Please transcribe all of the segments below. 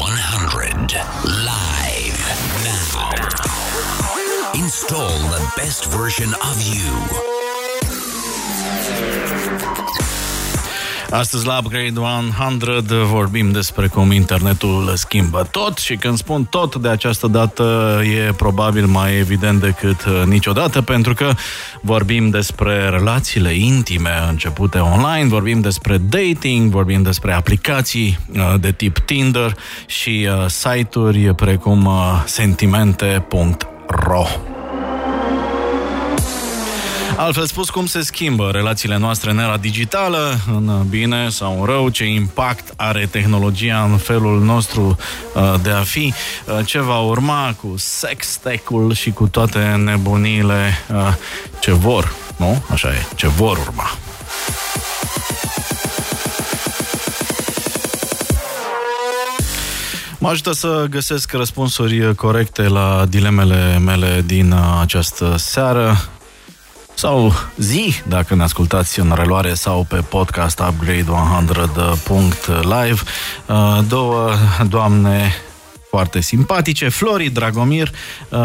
100 live now. Install the best version of you. Astăzi la Upgrade 100 vorbim despre cum internetul schimbă tot și când spun tot de această dată e probabil mai evident decât uh, niciodată pentru că vorbim despre relațiile intime începute online, vorbim despre dating, vorbim despre aplicații uh, de tip Tinder și uh, site-uri precum sentimente.ro. Altfel spus, cum se schimbă relațiile noastre în era digitală, în bine sau în rău, ce impact are tehnologia în felul nostru uh, de a fi, uh, ce va urma cu sex-tech-ul și cu toate nebunile uh, ce vor, nu? Așa e, ce vor urma. Mă ajută să găsesc răspunsuri corecte la dilemele mele din această seară sau zi, dacă ne ascultați în reluare sau pe podcast Upgrade 100.live. Uh, două doamne foarte simpatice, Flori Dragomir uh,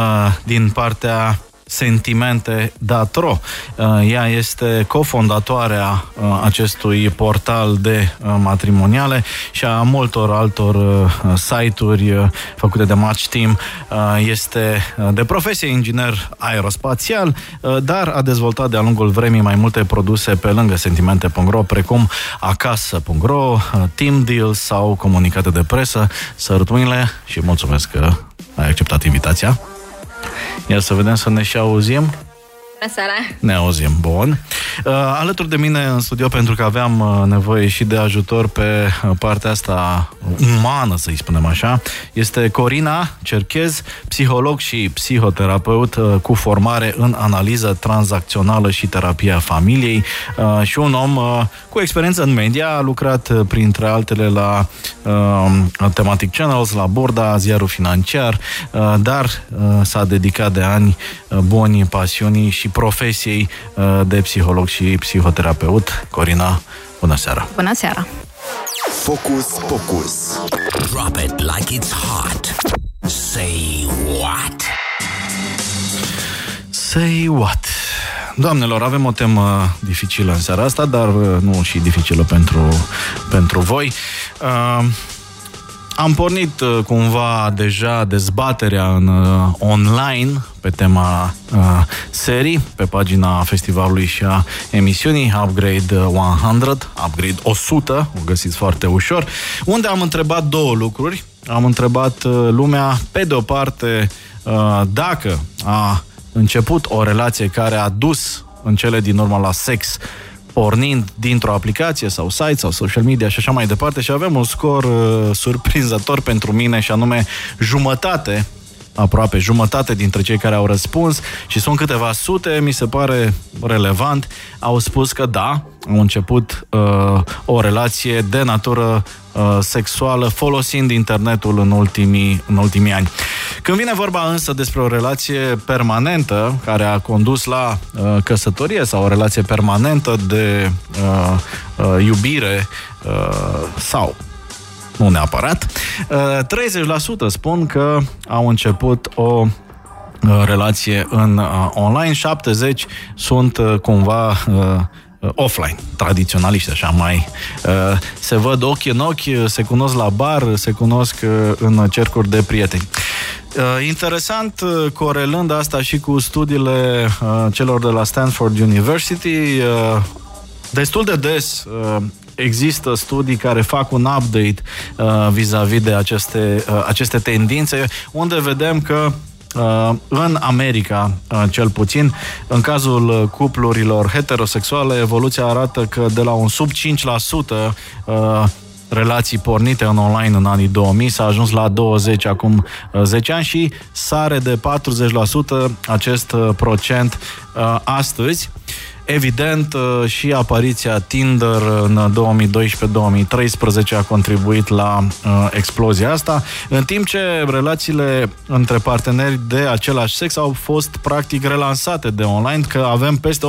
din partea Sentimente Datro. Uh, ea este cofondatoarea uh, acestui portal de uh, matrimoniale și a multor altor site-uri făcute de Match Team. Este de profesie inginer aerospațial, dar a dezvoltat de-a lungul vremii mai multe produse pe lângă Sentimente.ro, precum Acasă.ro, Team Deals sau comunicate de presă. Sărut și mulțumesc că ai acceptat invitația. Iar să vedem să ne și auzim. Bună seara! Ne auzim, bun. Uh, alături de mine în studio, pentru că aveam uh, nevoie și de ajutor pe uh, partea asta umană, să-i spunem așa, este Corina Cerchez, psiholog și psihoterapeut cu formare în analiză tranzacțională și terapia familiei și un om cu experiență în media, a lucrat printre altele la Thematic Channels, la Borda, ziarul financiar, dar s-a dedicat de ani buni pasiunii și profesiei de psiholog și psihoterapeut. Corina, bună seara! Bună seara! Focus, focus. Drop it like it's hot. Say what? Say what? Doamnelor, avem o temă dificilă în seara asta, dar uh, nu și dificilă pentru, pentru voi. Uh, am pornit uh, cumva deja dezbaterea în uh, online pe tema uh, serii, pe pagina festivalului și a emisiunii Upgrade 100, Upgrade 100, o găsiți foarte ușor, unde am întrebat două lucruri. Am întrebat uh, lumea, pe de o parte, uh, dacă a început o relație care a dus în cele din urmă la sex pornind dintr-o aplicație sau site sau social media și așa mai departe și avem un scor uh, surprinzător pentru mine și anume jumătate aproape jumătate dintre cei care au răspuns și sunt câteva sute, mi se pare relevant, au spus că da, au început uh, o relație de natură uh, sexuală folosind internetul în ultimii, în ultimii ani. Când vine vorba însă despre o relație permanentă care a condus la uh, căsătorie sau o relație permanentă de uh, uh, iubire uh, sau nu neapărat. 30% uh, spun că au început o uh, relație în uh, online, 70 sunt cumva offline, tradiționaliști, așa mai se văd ochi în ochi, se cunosc la bar, se cunosc în cercuri de prieteni. Interesant, corelând asta și cu studiile celor de la Stanford University, destul de des există studii care fac un update uh, vis-a-vis de aceste, uh, aceste tendințe, unde vedem că Uh, în America, uh, cel puțin, în cazul uh, cuplurilor heterosexuale, evoluția arată că de la un sub 5% relații pornite în online în anii 2000 s-a ajuns la 20 acum 10 ani și sare de 40% acest procent astăzi. Evident, uh, și apariția Tinder în 2012-2013 a contribuit la uh, explozia asta, în timp ce relațiile între parteneri de același sex au fost practic relansate de online, că avem peste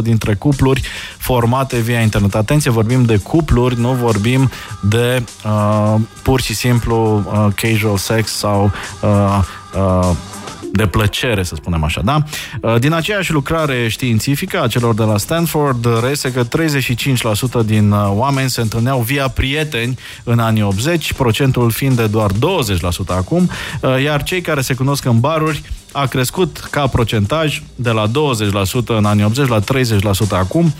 80% dintre cupluri formate via internet. Atenție, vorbim de cupluri, nu vorbim de uh, pur și simplu uh, casual sex sau uh, uh, de plăcere, să spunem așa, da? Uh, din aceeași lucrare științifică a celor de la Stanford, reiese că 35% din uh, oameni se întâlneau via prieteni în anii 80, procentul fiind de doar 20% acum, uh, iar cei care se cunosc în baruri a crescut ca procentaj de la 20% în anii 80 la 30% acum.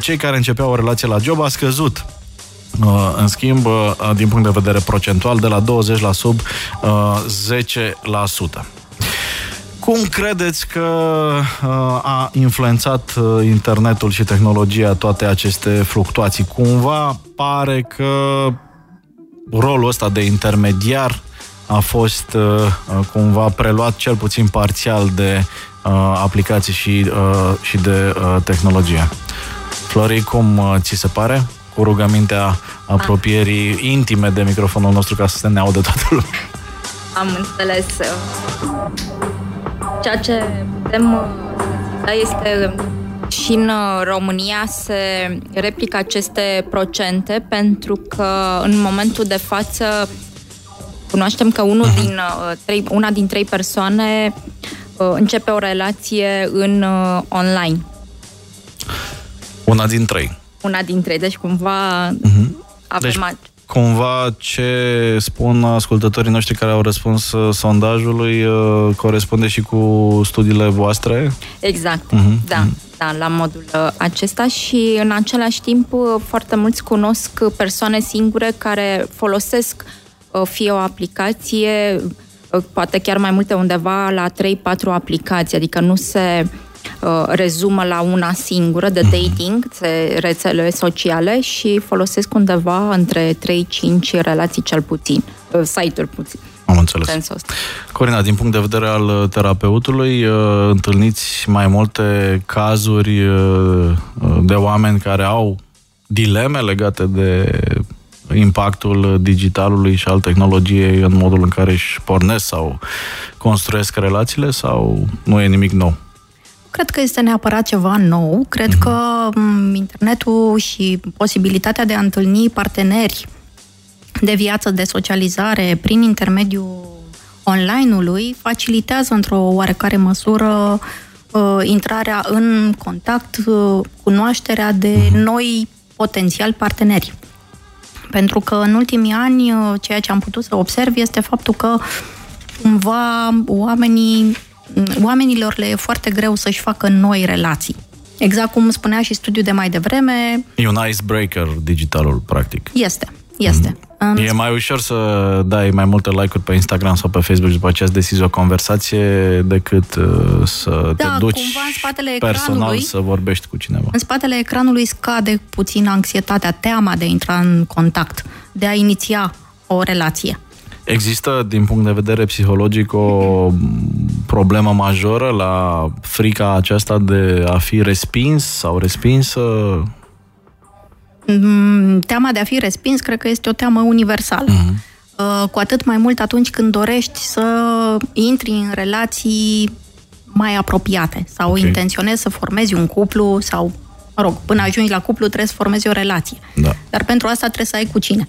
Cei care începeau o relație la job a scăzut în schimb, din punct de vedere procentual, de la 20 la sub 10%. Cum credeți că uh, a influențat uh, internetul și tehnologia toate aceste fluctuații? Cumva pare că rolul ăsta de intermediar a fost uh, cumva preluat cel puțin parțial de aplicații și, și de tehnologie. Flori, cum ți se pare? Cu rugămintea apropierii intime de microfonul nostru ca să se ne audă toată lumea. Am înțeles. Ceea ce putem da este și în România se replică aceste procente pentru că în momentul de față cunoaștem că unul mhm. din, uh, trei, una din trei persoane uh, începe o relație în online. Una din trei. Una din trei, deci cumva uh-huh. avem... Deci, cumva ce spun ascultătorii noștri care au răspuns uh, sondajului uh, corespunde și cu studiile voastre? Exact, uh-huh. da, uh-huh. da, la modul uh, acesta și în același timp foarte mulți cunosc persoane singure care folosesc fie o aplicație, poate chiar mai multe undeva la 3-4 aplicații, adică nu se Uh, rezumă la una singură de mhm. dating, de rețele sociale și folosesc undeva între 3-5 relații cel puțin, uh, site-uri puțin. Am înțeles. Sensul Corina, din punct de vedere al uh, terapeutului, întâlniți mai multe cazuri de oameni care au dileme legate de impactul digitalului și al tehnologiei în modul în care își pornesc sau construiesc relațiile sau nu e nimic nou? Cred că este neapărat ceva nou. Cred mm-hmm. că internetul și posibilitatea de a întâlni parteneri de viață, de socializare prin intermediul online-ului facilitează într-o oarecare măsură uh, intrarea în contact, uh, cunoașterea de mhm. noi potențial parteneri. Pentru că în ultimii ani uh, ceea ce am putut să observ este faptul că cumva oamenii oamenilor le e foarte greu să-și facă noi relații. Exact cum spunea și studiul de mai devreme. E un icebreaker digitalul, practic. Este, este. Mm. E mai ușor să dai mai multe like-uri pe Instagram sau pe Facebook și după aceea să decizi o conversație decât uh, să da, te duci cumva în spatele personal să vorbești cu cineva. În spatele ecranului scade puțin anxietatea, teama de a intra în contact, de a iniția o relație. Există, din punct de vedere psihologic, o problemă majoră la frica aceasta de a fi respins sau respinsă? Mm, teama de a fi respins cred că este o teamă universală. Uh-huh. Cu atât mai mult atunci când dorești să intri în relații mai apropiate sau okay. intenționezi să formezi un cuplu sau, mă rog, până ajungi la cuplu trebuie să formezi o relație. Da. Dar pentru asta trebuie să ai cu cine.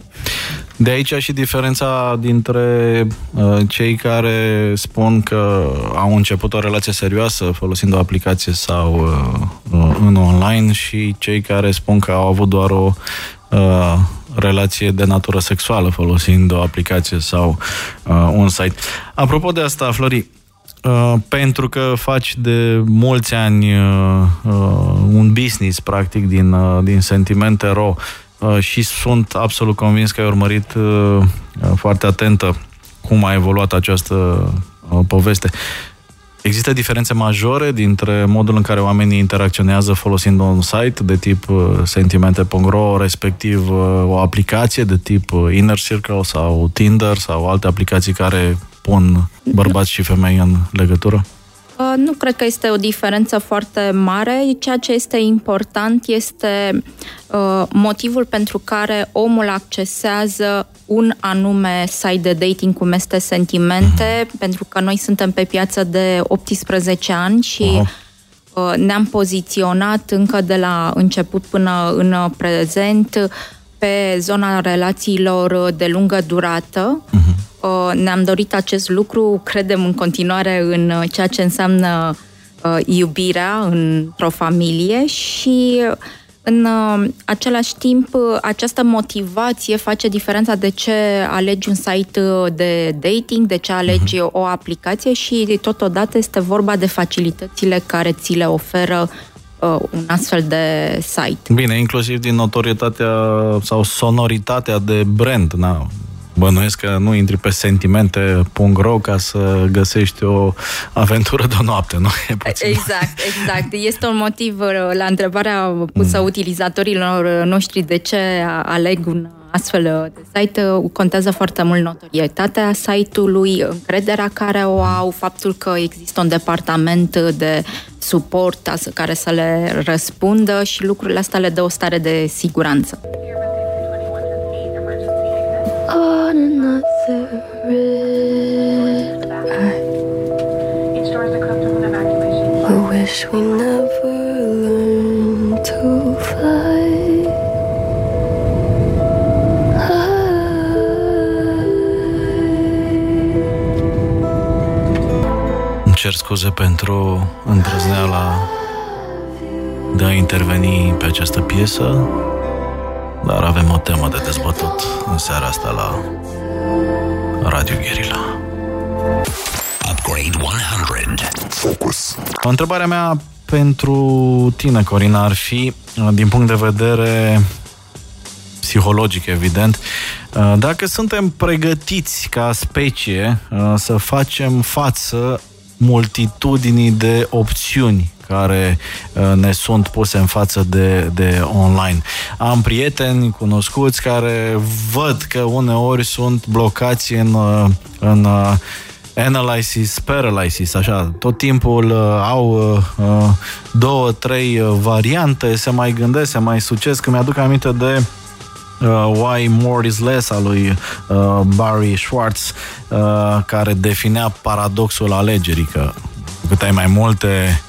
De aici și diferența dintre uh, cei care spun că au început o relație serioasă folosind o aplicație sau uh, uh, în online și cei care spun că au avut doar o uh, relație de natură sexuală folosind o aplicație sau uh, un site. Apropo de asta, Flori, Uh, pentru că faci de mulți ani uh, uh, un business, practic, din, uh, din sentimente ro. Uh, și sunt absolut convins că ai urmărit uh, foarte atentă cum a evoluat această uh, poveste. Există diferențe majore dintre modul în care oamenii interacționează folosind un site de tip sentimente.ro, respectiv o aplicație de tip Inner Circle sau Tinder sau alte aplicații care pun bărbați și femei în legătură? Uh, nu cred că este o diferență foarte mare. Ceea ce este important este uh, motivul pentru care omul accesează un anume site de dating cum este Sentimente, uh-huh. pentru că noi suntem pe piață de 18 ani și uh-huh. ne-am poziționat încă de la început până în prezent pe zona relațiilor de lungă durată. Uh-huh Uh, ne-am dorit acest lucru, credem în continuare în uh, ceea ce înseamnă uh, iubirea într-o familie și în același timp, această motivație face diferența de ce alegi un site de dating, de ce alegi mhm. o aplicație și totodată este vorba de facilitățile care ți le oferă un astfel de site. Bine, inclusiv din notorietatea sau sonoritatea de brand. Na, Bănuiesc că nu intri pe sentimente.ro ca să găsești o aventură de o noapte, nu? E puțin. Exact, exact. Este un motiv uh, la întrebarea pusă mm. utilizatorilor noștri de ce aleg un astfel uh, de site uh, contează foarte mult notorietatea site-ului, încrederea care o au, faptul că există un departament de suport care să le răspundă și lucrurile astea le dă o stare de siguranță. On another red eye. Each door is equipped with an evacuation. I wish we never learned to fly. cer scuze pentru îndrăzneala de a interveni pe această piesă. Dar avem o temă de dezbătut în seara asta la Radio Guerilla. Upgrade 100. Focus. Întrebarea mea pentru tine, Corina, ar fi, din punct de vedere psihologic, evident, dacă suntem pregătiți ca specie să facem față multitudinii de opțiuni care uh, ne sunt puse în față de, de online. Am prieteni cunoscuți care văd că uneori sunt blocați în, uh, în uh, analysis, paralysis, așa, tot timpul uh, au uh, două, trei variante, se mai gândesc, se mai sucesc, că mi-aduc aminte de uh, Why More is Less al lui uh, Barry Schwartz, uh, care definea paradoxul alegerii, că cât ai mai multe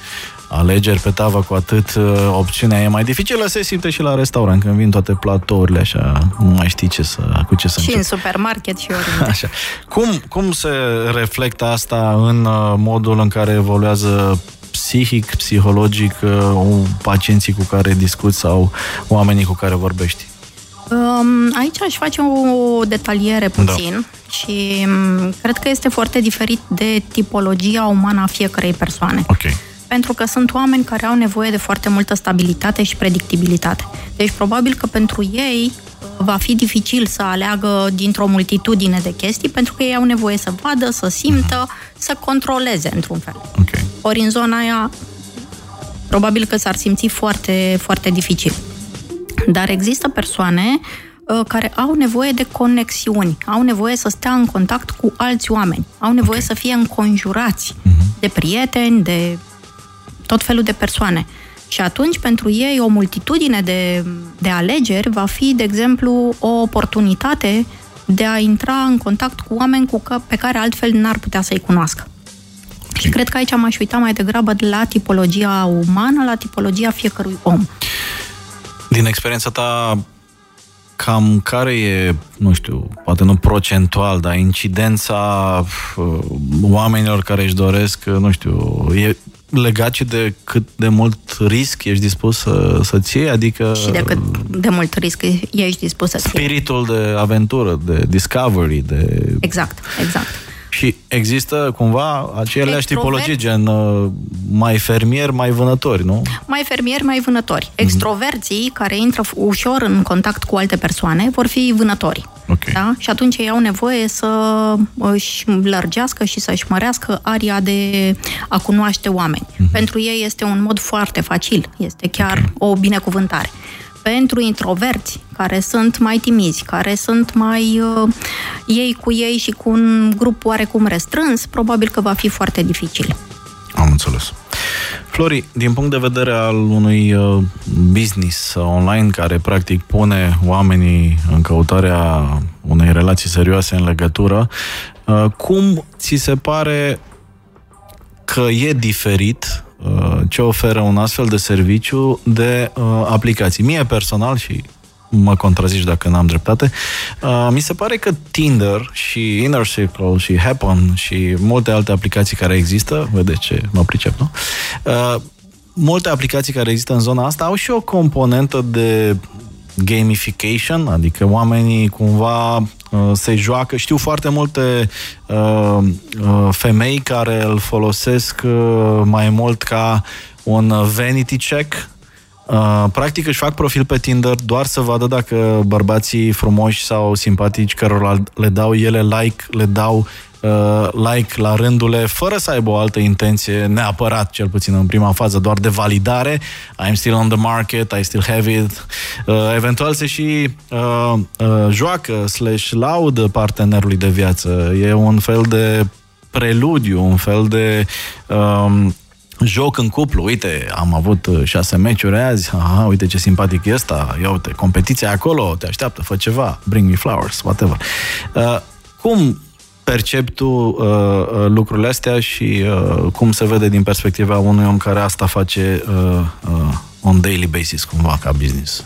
alegeri pe tavă, cu atât uh, opțiunea e mai dificilă. Se simte și la restaurant, când vin toate platourile așa, nu mai știi ce să, cu ce să Și încep. în supermarket și oriunde. Așa. Cum, cum se reflectă asta în uh, modul în care evoluează psihic, psihologic, uh, pacienții cu care discuți sau oamenii cu care vorbești? Um, aici aș face o detaliere da. puțin da. și um, cred că este foarte diferit de tipologia umană a fiecarei persoane. Okay pentru că sunt oameni care au nevoie de foarte multă stabilitate și predictibilitate. Deci probabil că pentru ei uh, va fi dificil să aleagă dintr-o multitudine de chestii, pentru că ei au nevoie să vadă, să simtă, să controleze într-un fel. Okay. Ori în zona aia, probabil că s-ar simți foarte, foarte dificil. Dar există persoane uh, care au nevoie de conexiuni, au nevoie să stea în contact cu alți oameni, au nevoie okay. să fie înconjurați uh-huh. de prieteni, de tot felul de persoane. Și atunci, pentru ei, o multitudine de, de alegeri va fi, de exemplu, o oportunitate de a intra în contact cu oameni cu că, pe care altfel n-ar putea să-i cunoască. Și cred că aici m-aș uita mai degrabă de la tipologia umană, la tipologia fiecărui om. Din experiența ta, cam care e, nu știu, poate nu procentual, dar incidența uh, oamenilor care își doresc, nu știu, e legat și de cât de mult risc ești dispus să, să-ți iei, adică... Și de cât de mult risc ești dispus să-ți iei. Spiritul de aventură, de discovery, de... Exact, exact. Și există cumva aceleași Extrovert... tipologii, gen uh, mai fermieri, mai vânători, nu? Mai fermieri, mai vânători. Mhm. Extroverții, mm-hmm. care intră ușor în contact cu alte persoane, vor fi vânători. Okay. Da? Și atunci ei au nevoie să își lărgească și să-și mărească aria de a cunoaște oameni. Mm-hmm. Pentru ei este un mod foarte facil, este chiar okay. o binecuvântare pentru introverți care sunt mai timizi, care sunt mai uh, ei cu ei și cu un grup oarecum restrâns, probabil că va fi foarte dificil. Am înțeles. Flori, din punct de vedere al unui uh, business online care practic pune oamenii în căutarea unei relații serioase în legătură, uh, cum ți se pare că e diferit uh, ce oferă un astfel de serviciu de aplicații? Mie personal și mă contrazici dacă n-am dreptate. Uh, mi se pare că Tinder și Inner Circle și Happen și multe alte aplicații care există, vedeți ce mă pricep, nu? Uh, multe aplicații care există în zona asta au și o componentă de gamification, adică oamenii cumva uh, se joacă. Știu foarte multe uh, uh, femei care îl folosesc uh, mai mult ca un vanity check, Uh, practic își fac profil pe Tinder doar să vadă dacă bărbații frumoși sau simpatici cărora le dau ele like, le dau uh, like la rândule, fără să aibă o altă intenție, neapărat, cel puțin în prima fază, doar de validare. I'm still on the market, I still have it. Uh, eventual se și uh, uh, joacă slash laudă partenerului de viață. E un fel de preludiu, un fel de uh, joc în cuplu, uite, am avut uh, șase meciuri azi, aha, uite ce simpatic e ăsta, ia uite, competiția acolo, te așteaptă, fă ceva, bring me flowers, whatever. Uh, cum percepi tu uh, uh, lucrurile astea și uh, cum se vede din perspectiva unui om care asta face uh, uh, on daily basis, cumva, ca business?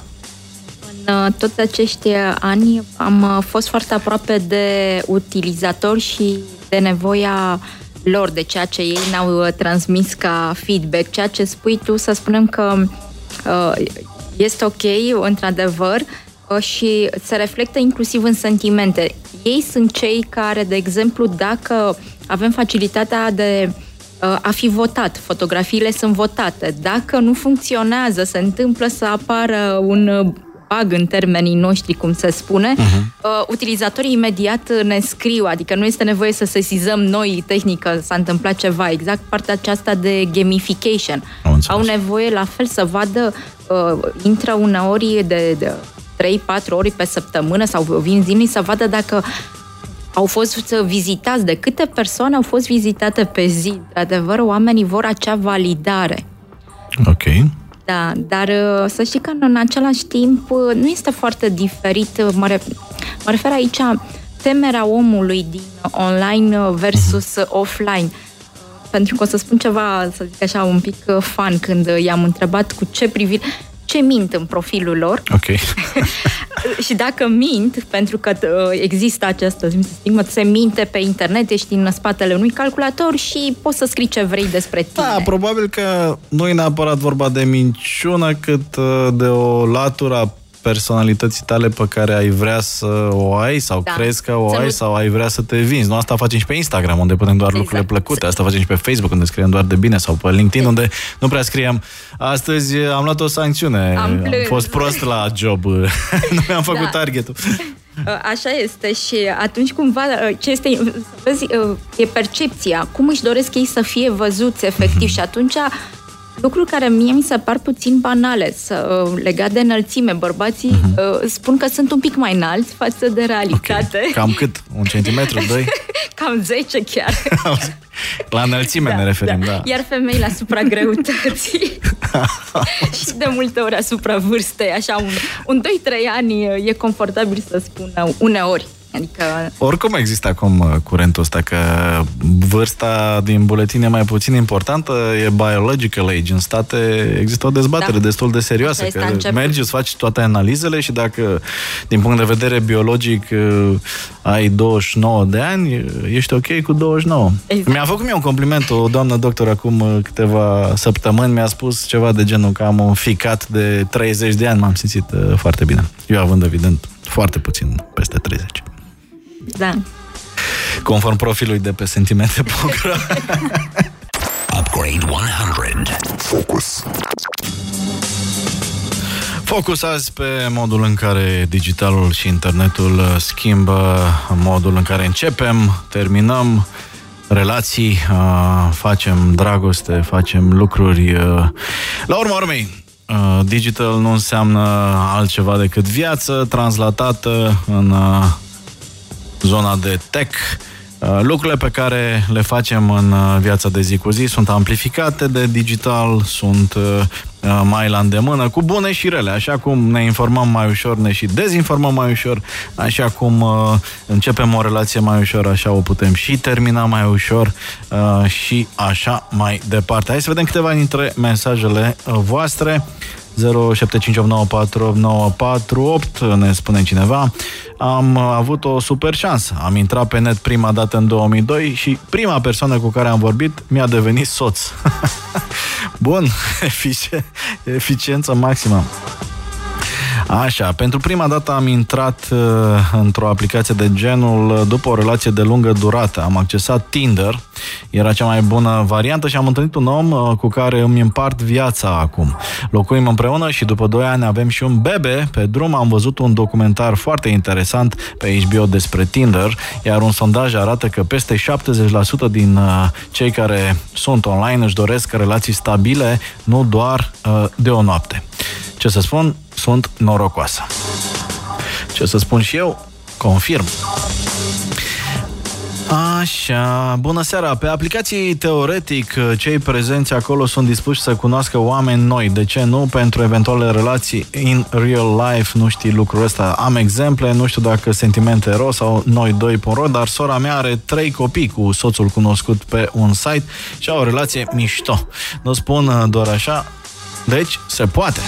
În uh, toți acești ani am fost foarte aproape de utilizatori și de nevoia uh, lor, de ceea ce ei ne-au uh, transmis ca feedback, ceea ce spui tu, să spunem că uh, este ok, într-adevăr, uh, și se reflectă inclusiv în sentimente. Ei sunt cei care, de exemplu, dacă avem facilitatea de a fi votat, fotografiile sunt votate. Dacă nu funcționează, se întâmplă să apară un bug în termenii noștri, cum se spune, uh-huh. uh, utilizatorii imediat ne scriu, adică nu este nevoie să sesizăm noi tehnică, s-a întâmplat ceva, exact partea aceasta de gamification. Au nevoie la fel să vadă, uh, intră uneori de, de 3-4 ori pe săptămână sau vin zilnic să vadă dacă au fost vizitați, de câte persoane au fost vizitate pe zi. De adevăr, oamenii vor acea validare. Ok. Da, dar uh, să știi că în același timp uh, nu este foarte diferit. Uh, mă, re- mă refer aici temerea omului din online versus mhm. offline. Pentru că o să spun ceva, să zic așa, un pic fan când i-am întrebat cu ce privire ce mint în profilul lor. Ok. și dacă mint, pentru că uh, există această stigmă, se minte pe internet, ești în spatele unui calculator și poți să scrii ce vrei despre tine. Da, probabil că nu e neapărat vorba de minciună, cât uh, de o latură personalității tale pe care ai vrea să o ai sau da. crezi că o să ai nu... sau ai vrea să te vinzi. Nu asta facem și pe Instagram, unde punem doar exact. lucrurile plăcute. Asta facem și pe Facebook, unde scriem doar de bine sau pe LinkedIn, unde nu prea scriem astăzi am luat o sancțiune, am, am fost prost la job, nu mi-am făcut da. targetul. Așa este și atunci cumva ce este, vezi, e percepția, cum își doresc ei să fie văzuți efectiv mm-hmm. și atunci lucruri care mie mi se par puțin banale, să, uh, legat de înălțime. Bărbații uh-huh. uh, spun că sunt un pic mai înalți față de realitate. Okay. Cam cât? Un centimetru, doi? Cam 10 chiar. la înălțime da, ne referim, da. da. Iar femei la supragreutății și de multe ori asupra vârstei, așa un, un 2-3 ani e confortabil să spună uneori. Adică... Oricum există acum uh, curentul ăsta că vârsta din buletin e mai puțin importantă, e biological age. În state există o dezbatere da. destul de serioasă, că mergi, îți faci toate analizele și dacă din punct de vedere biologic uh, ai 29 de ani, uh, ești ok cu 29. Exact. Mi-a făcut mie un compliment o doamnă doctor acum câteva săptămâni, mi-a spus ceva de genul că am un ficat de 30 de ani, m-am simțit foarte bine. Eu având, evident, foarte puțin peste 30. Da. Conform profilului de pe sentimente Upgrade 100. Focus. Focus azi pe modul în care digitalul și internetul schimbă modul în care începem, terminăm relații, facem dragoste, facem lucruri. La urma urmei, digital nu înseamnă altceva decât viață translatată în zona de tech. Uh, lucrurile pe care le facem în uh, viața de zi cu zi sunt amplificate de digital, sunt uh, mai la îndemână, cu bune și rele. Așa cum ne informăm mai ușor, ne și dezinformăm mai ușor, așa cum începem o relație mai ușor, așa o putem și termina mai ușor și așa mai departe. Hai să vedem câteva dintre mesajele voastre. 0758948948 ne spune cineva. Am avut o super șansă. Am intrat pe net prima dată în 2002 și prima persoană cu care am vorbit mi-a devenit soț. Bun, eficiență maximă. Așa, pentru prima dată am intrat uh, într-o aplicație de genul uh, după o relație de lungă durată. Am accesat Tinder, era cea mai bună variantă și am întâlnit un om uh, cu care îmi împart viața acum. Locuim împreună și după 2 ani avem și un bebe. Pe drum am văzut un documentar foarte interesant pe HBO despre Tinder, iar un sondaj arată că peste 70% din uh, cei care sunt online își doresc relații stabile, nu doar uh, de o noapte. Ce să spun? Sunt norocoasă. Ce să spun și eu? Confirm. Așa, bună seara! Pe aplicații teoretic, cei prezenți acolo sunt dispuși să cunoască oameni noi. De ce nu? Pentru eventuale relații in real life, nu știi lucrul ăsta. Am exemple, nu știu dacă sentimente ro sau noi doi ro, dar sora mea are trei copii cu soțul cunoscut pe un site și au o relație mișto. Nu spun doar așa, deci se poate.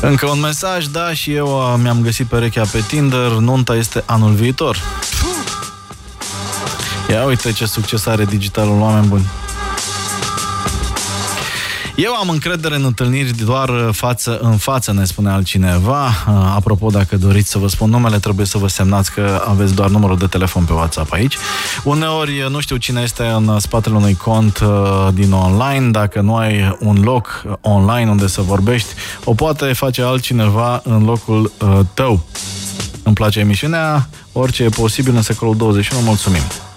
Încă un mesaj, da, și eu uh, mi-am găsit perechea pe Tinder, nunta este anul viitor. Ia uite ce succes are digitalul, oameni buni. Eu am încredere în întâlniri doar uh, față în față, ne spune altcineva. Uh, apropo, dacă doriți să vă spun numele, trebuie să vă semnați că aveți doar numărul de telefon pe WhatsApp aici. Uneori uh, nu știu cine este în spatele unui cont din online, dacă nu ai un loc online unde să vorbești, o poate face altcineva în locul tău. Îmi place emisiunea, orice e posibil în secolul 21, mulțumim!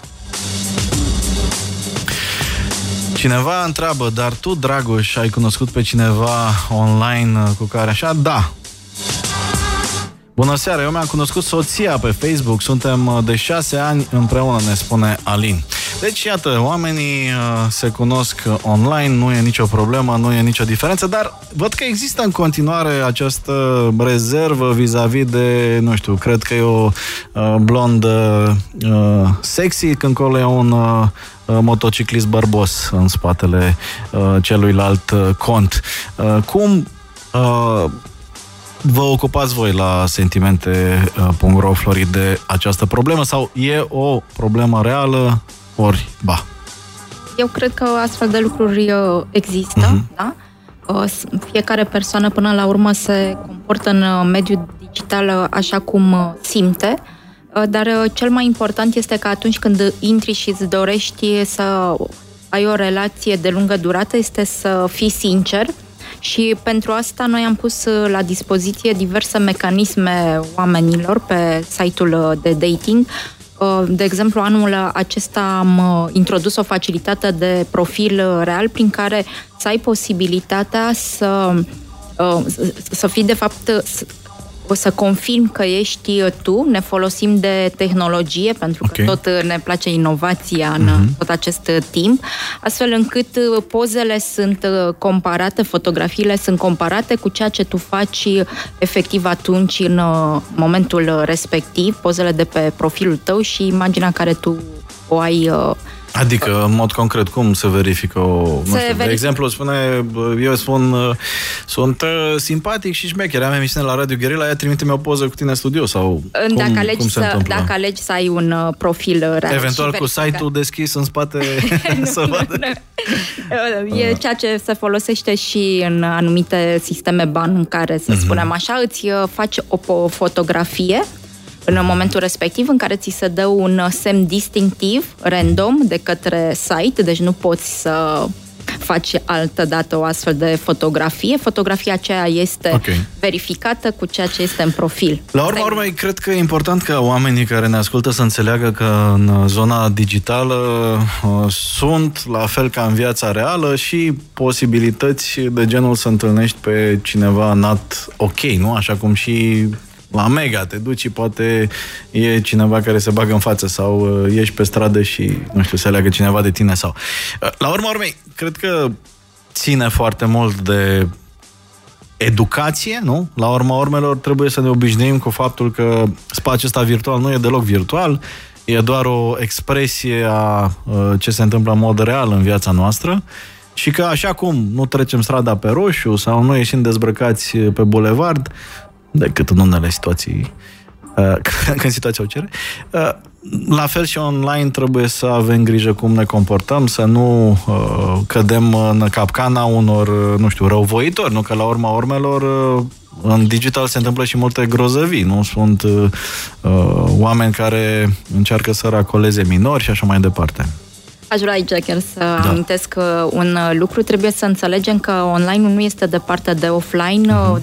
Cineva întreabă, dar tu, Dragoș, ai cunoscut pe cineva online uh, cu care așa? Da. Bună seara, eu mi-am cunoscut soția pe Facebook, suntem uh, de șase ani împreună, ne spune Alin. Deci, iată, oamenii uh, se cunosc online, nu e nicio problemă, nu e nicio diferență, dar văd că există în continuare această rezervă vis-a-vis de, nu știu, cred că e o uh, blondă uh, sexy, când colo e un uh, motociclist bărbos în spatele uh, celuilalt uh, cont. Uh, cum uh, vă ocupați voi la sentimente.ro, uh, Florid, de această problemă sau e o problemă reală ori ba? Eu cred că astfel de lucruri uh, există, uh-huh. da? Uh, fiecare persoană până la urmă se comportă în uh, mediul digital așa cum simte, dar cel mai important este că atunci când intri și îți dorești să ai o relație de lungă durată, este să fii sincer și pentru asta noi am pus la dispoziție diverse mecanisme oamenilor pe site-ul de dating Uh, de exemplu, anul acesta am uh, introdus o facilitate de profil uh, real prin care să ai posibilitatea să, să fii, de fapt, o să confirm că ești uh, tu, ne folosim de tehnologie, pentru că okay. tot uh, ne place inovația în uh-huh. tot acest timp, astfel încât pozele sunt comparate, fotografiile sunt comparate cu ceea ce tu faci efectiv atunci în momentul respectiv, pozele de pe profilul tău și imaginea care tu o ai Adică, în mod concret, cum se verifică o... Se nu știu, de exemplu, spune, eu spun, uh, sunt uh, simpatic și șmecher, am emisiune la Radio Guerilla, ea trimite-mi o poză cu tine în studio sau dacă cum, alegi cum se să, întâmplă? Dacă alegi să ai un uh, profil real Eventual cu site-ul deschis în spate să vadă. E ceea ce se folosește și în anumite sisteme bancare, să uh-huh. spunem așa, îți faci o fotografie în momentul respectiv în care ți se dă un semn distinctiv, random, de către site, deci nu poți să faci altă dată o astfel de fotografie. Fotografia aceea este okay. verificată cu ceea ce este în profil. La urma urmei, cred că e important ca oamenii care ne ascultă să înțeleagă că în zona digitală uh, sunt, la fel ca în viața reală, și posibilități de genul să întâlnești pe cineva nat ok, nu? Așa cum și la Mega te duci și poate e cineva care se bagă în față sau uh, ieși pe stradă și, nu știu, se leagă cineva de tine sau... Uh, la urma urmei, cred că ține foarte mult de educație, nu? La urma urmelor trebuie să ne obișnuim cu faptul că spațiul ăsta virtual nu e deloc virtual, e doar o expresie a uh, ce se întâmplă în mod real în viața noastră și că așa cum nu trecem strada pe roșu sau nu ieșim dezbrăcați pe bulevard, decât în unele situații uh, când situația o cere, uh, la fel și online trebuie să avem grijă cum ne comportăm, să nu uh, cădem în capcana unor, nu știu, răuvoitori, nu? Că la urma urmelor uh, în digital se întâmplă și multe grozăvii, nu? Sunt uh, oameni care încearcă să racoleze minori și așa mai departe. Aș vrea aici chiar să da. amintesc un lucru. Trebuie să înțelegem că online nu este departe de offline. Uh-huh.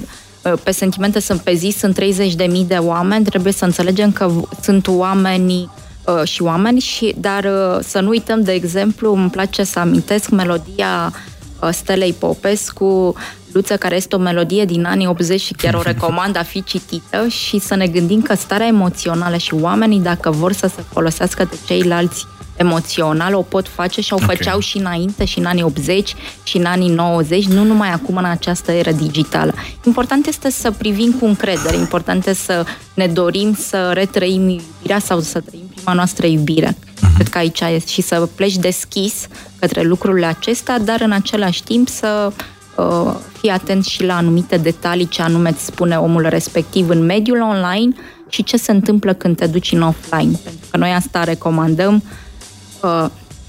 Pe sentimente sunt pe zi, sunt 30.000 de oameni. Trebuie să înțelegem că sunt oameni uh, și oameni, și, dar uh, să nu uităm, de exemplu, îmi place să amintesc melodia uh, Stelei Popescu, Luță, care este o melodie din anii 80 și chiar o recomand a fi citită și să ne gândim că starea emoțională și oamenii, dacă vor să se folosească de ceilalți emoțional, o pot face și o okay. făceau și înainte, și în anii 80, și în anii 90, nu numai acum în această eră digitală. Important este să privim cu încredere, important este să ne dorim să retrăim iubirea sau să trăim prima noastră iubire. Uh-huh. Cred că aici este și să pleci deschis către lucrurile acestea, dar în același timp să uh, fii atent și la anumite detalii ce anume îți spune omul respectiv în mediul online și ce se întâmplă când te duci în offline. Pentru că noi asta recomandăm uh,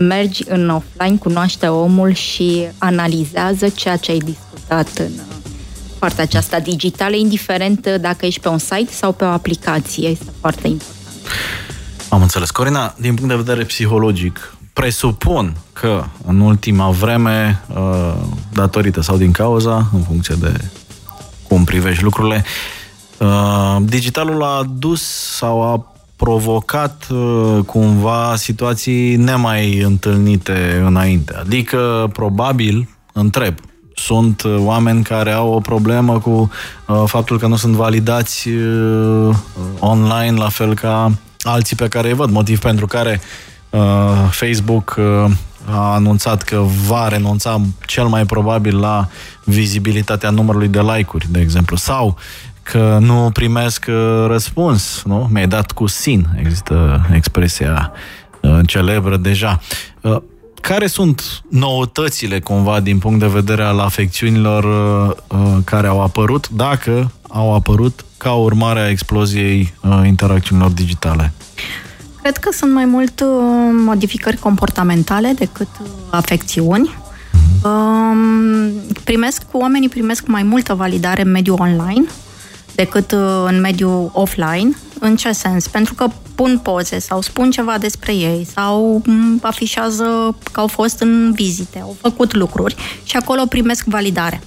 mergi în offline, cunoaște omul și analizează ceea ce ai discutat în uh, partea aceasta digitală, indiferent uh, dacă ești pe un site sau pe o aplicație. Este foarte important. Am înțeles. Corina, din punct de vedere psihologic, presupun că în ultima vreme, uh, datorită sau din cauza, în funcție de cum privești lucrurile, digitalul a dus sau a provocat uh, cumva situații nemai întâlnite înainte. Adică, probabil, întreb, sunt uh, oameni care au o problemă cu uh, faptul că nu sunt validați uh, online la fel ca alții pe care îi văd, motiv pentru care uh, Facebook uh, a anunțat că va renunța cel mai probabil la vizibilitatea numărului de like-uri, de exemplu, sau că nu primesc uh, răspuns, nu? Mi-ai dat cu sin, există expresia uh, celebră deja. Uh, care sunt noutățile, cumva, din punct de vedere al afecțiunilor care au apărut, dacă au apărut ca urmare a exploziei interacțiunilor digitale? Cred că sunt mai mult modificări comportamentale decât afecțiuni. Mhm. Primesc, oamenii primesc mai multă validare în mediul online, decât uh, în mediul offline. În ce sens? Pentru că pun poze sau spun ceva despre ei sau mm, afișează că au fost în vizite, au făcut lucruri și acolo primesc validare.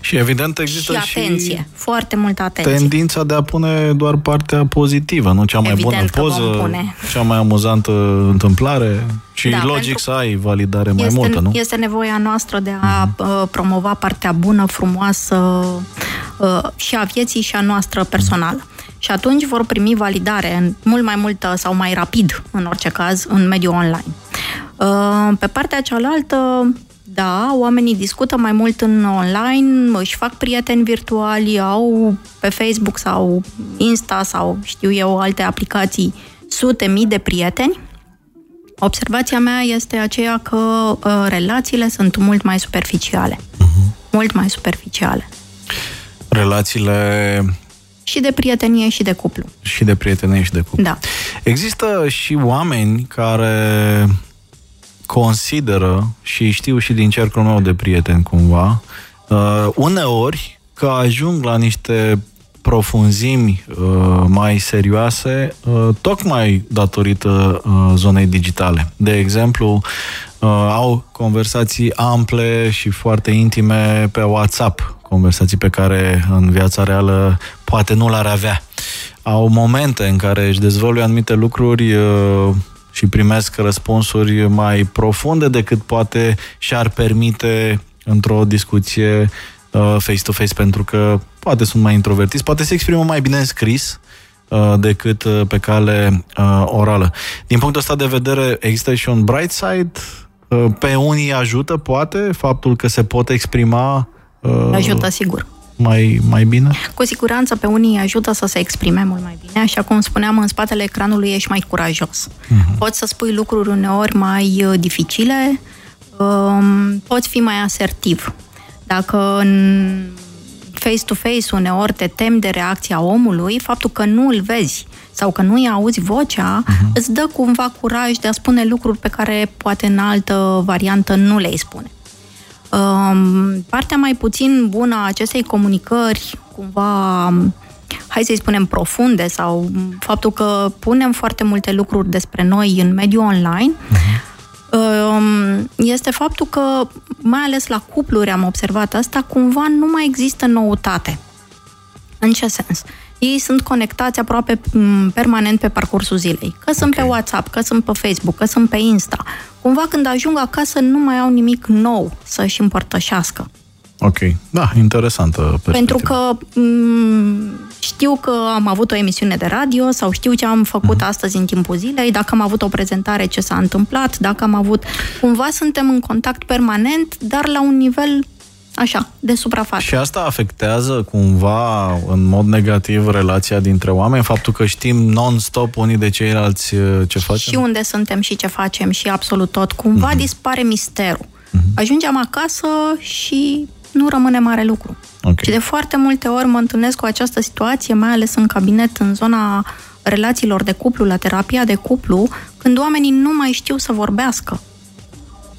Și evident există și atenție, și foarte multă atenție. Tendința de a pune doar partea pozitivă, nu cea mai evident bună poză, cea mai amuzantă întâmplare și da, logic să ai validare mai este, multă, nu? Este nevoia noastră de a uh-huh. promova partea bună, frumoasă uh, și a vieții și a noastră personală. Uh-huh. Și atunci vor primi validare mult mai multă sau mai rapid, în orice caz, în mediul online. Uh, pe partea cealaltă, da, oamenii discută mai mult în online, își fac prieteni virtuali, au pe Facebook sau Insta sau știu eu alte aplicații sute mii de prieteni. Observația mea este aceea că uh, relațiile sunt mult mai superficiale. Uh-huh. Mult mai superficiale. Relațiile și de prietenie și de cuplu. Și de prietenie și de cuplu. Da. Există și oameni care consideră, și știu și din cercul meu de prieteni cumva, uh, uneori că ajung la niște profunzimi uh, mai serioase, uh, tocmai datorită uh, zonei digitale. De exemplu, uh, au conversații ample și foarte intime pe WhatsApp, conversații pe care în viața reală poate nu l-ar avea. Au momente în care își dezvăluie anumite lucruri uh, și primesc răspunsuri mai profunde decât poate și-ar permite într-o discuție uh, face-to-face, pentru că poate sunt mai introvertiți, poate se exprimă mai bine în scris uh, decât uh, pe cale uh, orală. Din punctul ăsta de vedere, există și un bright side? Uh, pe unii ajută, poate, faptul că se pot exprima? Uh, ajută, sigur mai, mai bine? Cu siguranță pe unii ajută să se exprime mult mai bine, așa cum spuneam, în spatele ecranului ești mai curajos. Uh-huh. Poți să spui lucruri uneori mai uh, dificile, um, poți fi mai asertiv. Dacă în face-to-face uneori te temi de reacția omului, faptul că nu îl vezi sau că nu-i auzi vocea, uh-huh. îți dă cumva curaj de a spune lucruri pe care poate în altă variantă nu le-ai spune. Um, partea mai puțin bună a acestei comunicări, cumva, hai să-i spunem, profunde sau faptul că punem foarte multe lucruri despre noi în mediul online, uh-huh. este faptul că, mai ales la cupluri am observat asta, cumva nu mai există noutate. În ce sens? Ei sunt conectați aproape permanent pe parcursul zilei. Că sunt okay. pe WhatsApp, că sunt pe Facebook, că sunt pe Insta. Cumva când ajung acasă nu mai au nimic nou să-și împărtășească. Ok, da, interesantă perspectivă. Pentru că m- știu că am avut o emisiune de radio sau știu ce am făcut mm-hmm. astăzi în timpul zilei, dacă am avut o prezentare, ce s-a întâmplat, dacă am avut... Cumva suntem în contact permanent, dar la un nivel așa, de suprafață. Și asta afectează cumva în mod negativ relația dintre oameni, faptul că știm non-stop unii de ceilalți uh, ce facem? Și unde suntem și ce facem și absolut tot. Cumva uh-huh. dispare misterul. Uh-huh. Ajungem acasă și nu rămâne mare lucru. Okay. Și de foarte multe ori mă întâlnesc cu această situație, mai ales în cabinet, în zona relațiilor de cuplu, la terapia de cuplu, când oamenii nu mai știu să vorbească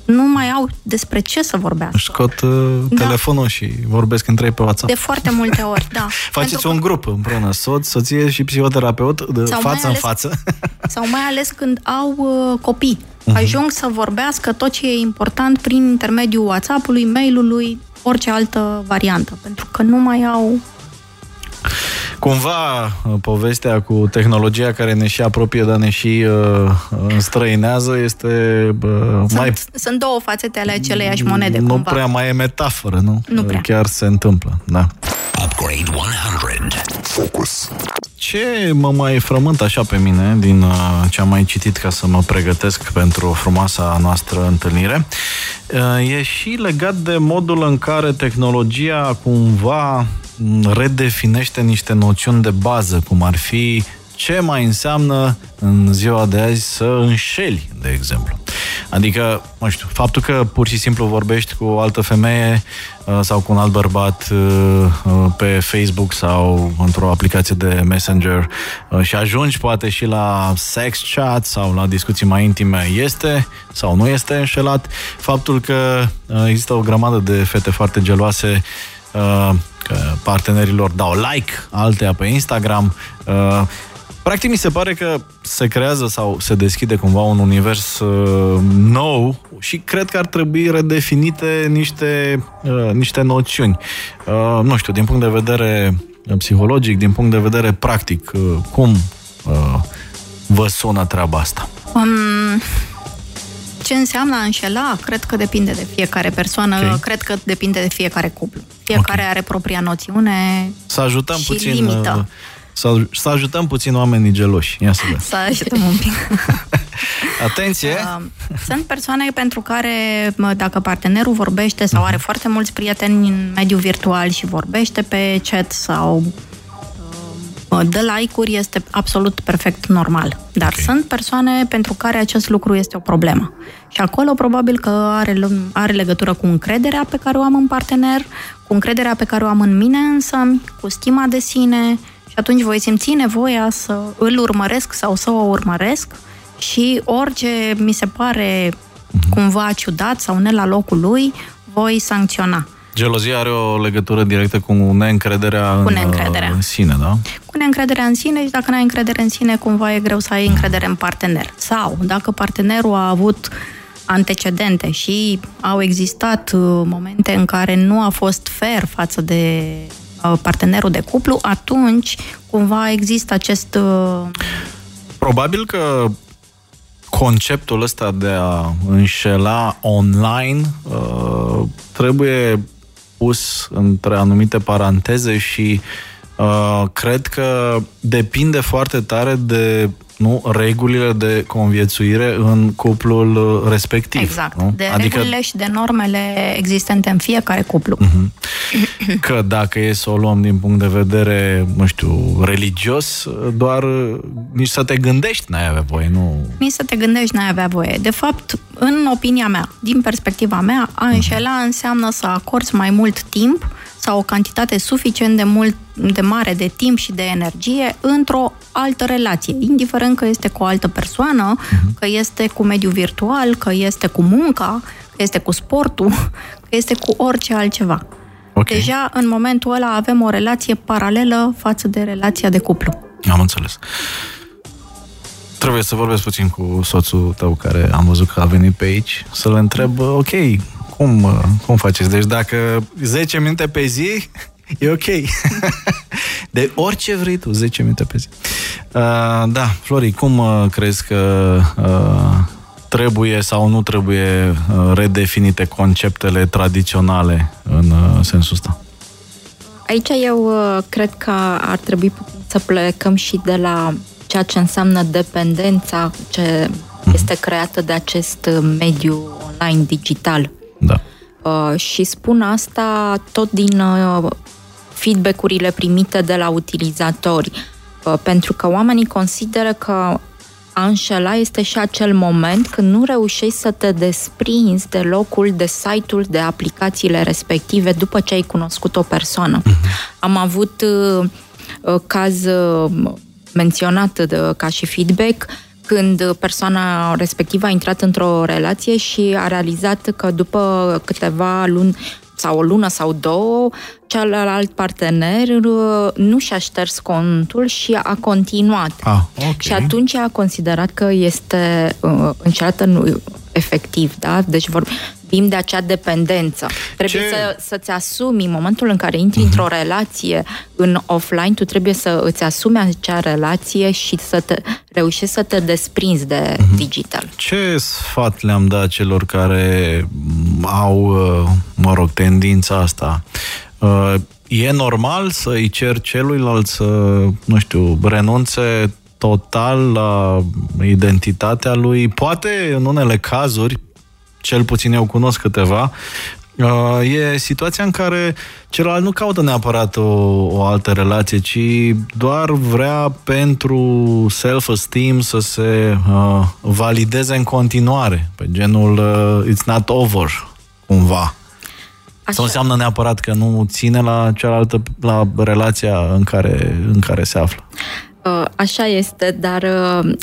nu mai au despre ce să vorbească. Își scot uh, da. telefonul și vorbesc între ei pe WhatsApp. De foarte multe ori, da. Faceți Pentru un că... grup împreună, soț, soție și psihoterapeut, de sau față ales, în față. Sau mai ales când au uh, copii. Uh-huh. Ajung să vorbească tot ce e important prin intermediul WhatsApp-ului, mail-ului, orice altă variantă. Pentru că nu mai au Cumva, uh, povestea cu tehnologia care ne și apropie, dar ne și uh, înstrăinează este uh, sunt, mai... Sunt două fațete ale aceleiași monede, Nu cumva. prea mai e metaforă, nu? Nu prea. Chiar se întâmplă, da. Upgrade 100. Focus. Ce mă mai frământ așa pe mine din uh, ce am mai citit ca să mă pregătesc pentru frumoasa noastră întâlnire uh, e și legat de modul în care tehnologia cumva redefinește niște noțiuni de bază, cum ar fi ce mai înseamnă în ziua de azi să înșeli, de exemplu. Adică, nu știu, faptul că pur și simplu vorbești cu o altă femeie uh, sau cu un alt bărbat uh, uh, pe Facebook sau într-o aplicație de Messenger și ajungi poate și la sex chat sau la discuții mai intime, este sau nu este înșelat. Faptul că există o grămadă de fete foarte geloase că partenerilor dau like, altea pe Instagram. Uh, practic mi se pare că se creează sau se deschide cumva un univers uh, nou și cred că ar trebui redefinite niște, uh, niște noțiuni. Nu știu, din punct de vedere psihologic, din punct de vedere practic, cum vă sună treaba asta? Um, ce înseamnă a înșela? Cred că depinde de fiecare persoană, okay. cred că depinde de fiecare cuplu. Fiecare okay. are propria noțiune Să ajutăm și puțin, limită. Uh, să, să ajutăm puțin oamenii geloși. Ia să Să ajutăm un pic. Atenție! Uh, sunt persoane pentru care, dacă partenerul vorbește sau uh-huh. are foarte mulți prieteni în mediul virtual și vorbește pe chat sau dă like-uri este absolut perfect normal. Dar okay. sunt persoane pentru care acest lucru este o problemă. Și acolo probabil că are, are legătură cu încrederea pe care o am în partener, cu încrederea pe care o am în mine însă, cu stima de sine și atunci voi simți nevoia să îl urmăresc sau să o urmăresc și orice mi se pare mhm. cumva ciudat sau ne la locul lui, voi sancționa. Gelozia are o legătură directă cu neîncrederea, cu neîncrederea. în sine, da? Cu neîncrederea în sine și dacă nu ai încredere în sine, cumva e greu să ai încredere în partener. Sau dacă partenerul a avut antecedente și au existat uh, momente în care nu a fost fair față de uh, partenerul de cuplu, atunci cumva există acest... Uh, Probabil că conceptul ăsta de a înșela online trebuie pus între anumite paranteze și uh, cred că depinde foarte tare de nu, regulile de conviețuire în cuplul uh, respectiv. Exact. Nu? De adică... regulile și de normele existente în fiecare cuplu. Uh-huh. Că dacă e să o luăm din punct de vedere, nu știu, religios, doar uh, nici să te gândești n-ai avea voie, nu... Nici să te gândești n-ai avea voie. De fapt, în opinia mea, din perspectiva mea, a înșela uh-huh. înseamnă să acorzi mai mult timp sau o cantitate suficient de, mult, de mare de timp și de energie într-o altă relație, indiferent că este cu o altă persoană, uh-huh. că este cu mediul virtual, că este cu munca, că este cu sportul, că este cu orice altceva. Okay. Deja, în momentul ăla, avem o relație paralelă față de relația de cuplu. Am înțeles. Trebuie să vorbesc puțin cu soțul tău care am văzut că a venit pe aici, să-l întreb, ok, cum, uh, cum faceți? Deci dacă 10 minute pe zi, e ok. de orice vrei tu, 10 minute pe zi. Uh, da, Flori, cum uh, crezi că uh, trebuie sau nu trebuie uh, redefinite conceptele tradiționale în uh, sensul ăsta? Aici eu uh, cred că ar trebui să plecăm și de la ceea ce înseamnă dependența ce mm-hmm. este creată de acest mediu online digital. Da. Uh, și spun asta tot din uh, feedback-urile primite de la utilizatori, uh, pentru că oamenii consideră că a înșela este și acel moment când nu reușești să te desprinzi de locul, de site-ul, de aplicațiile respective după ce ai cunoscut o persoană. Uh-huh. Am avut uh, uh, caz uh, menționat de, ca și feedback când persoana respectivă a intrat într-o relație și a realizat că după câteva luni sau o lună sau două, celălalt partener uh, nu și-a șters contul și a continuat. Ah, okay. Și atunci a considerat că este uh, înșelată efectiv, da? Deci vor, vorbim de acea dependență. Trebuie să, să-ți asumi, în momentul în care intri uh-huh. într-o relație în offline, tu trebuie să îți asumi acea relație și să te, reușești să te desprinzi de uh-huh. digital. Ce sfat le-am dat celor care au, uh, mă rog, tendința asta? Uh, e normal să-i cer celuilalt să, nu știu, renunțe total la identitatea lui. Poate, în unele cazuri, cel puțin eu cunosc câteva, uh, e situația în care celălalt nu caută neapărat o, o altă relație, ci doar vrea pentru self-esteem să se uh, valideze în continuare, pe genul uh, it's not over, cumva. Așa. Sau înseamnă neapărat că nu ține la cealaltă, la relația în care, în care se află. Uh, așa este, dar uh,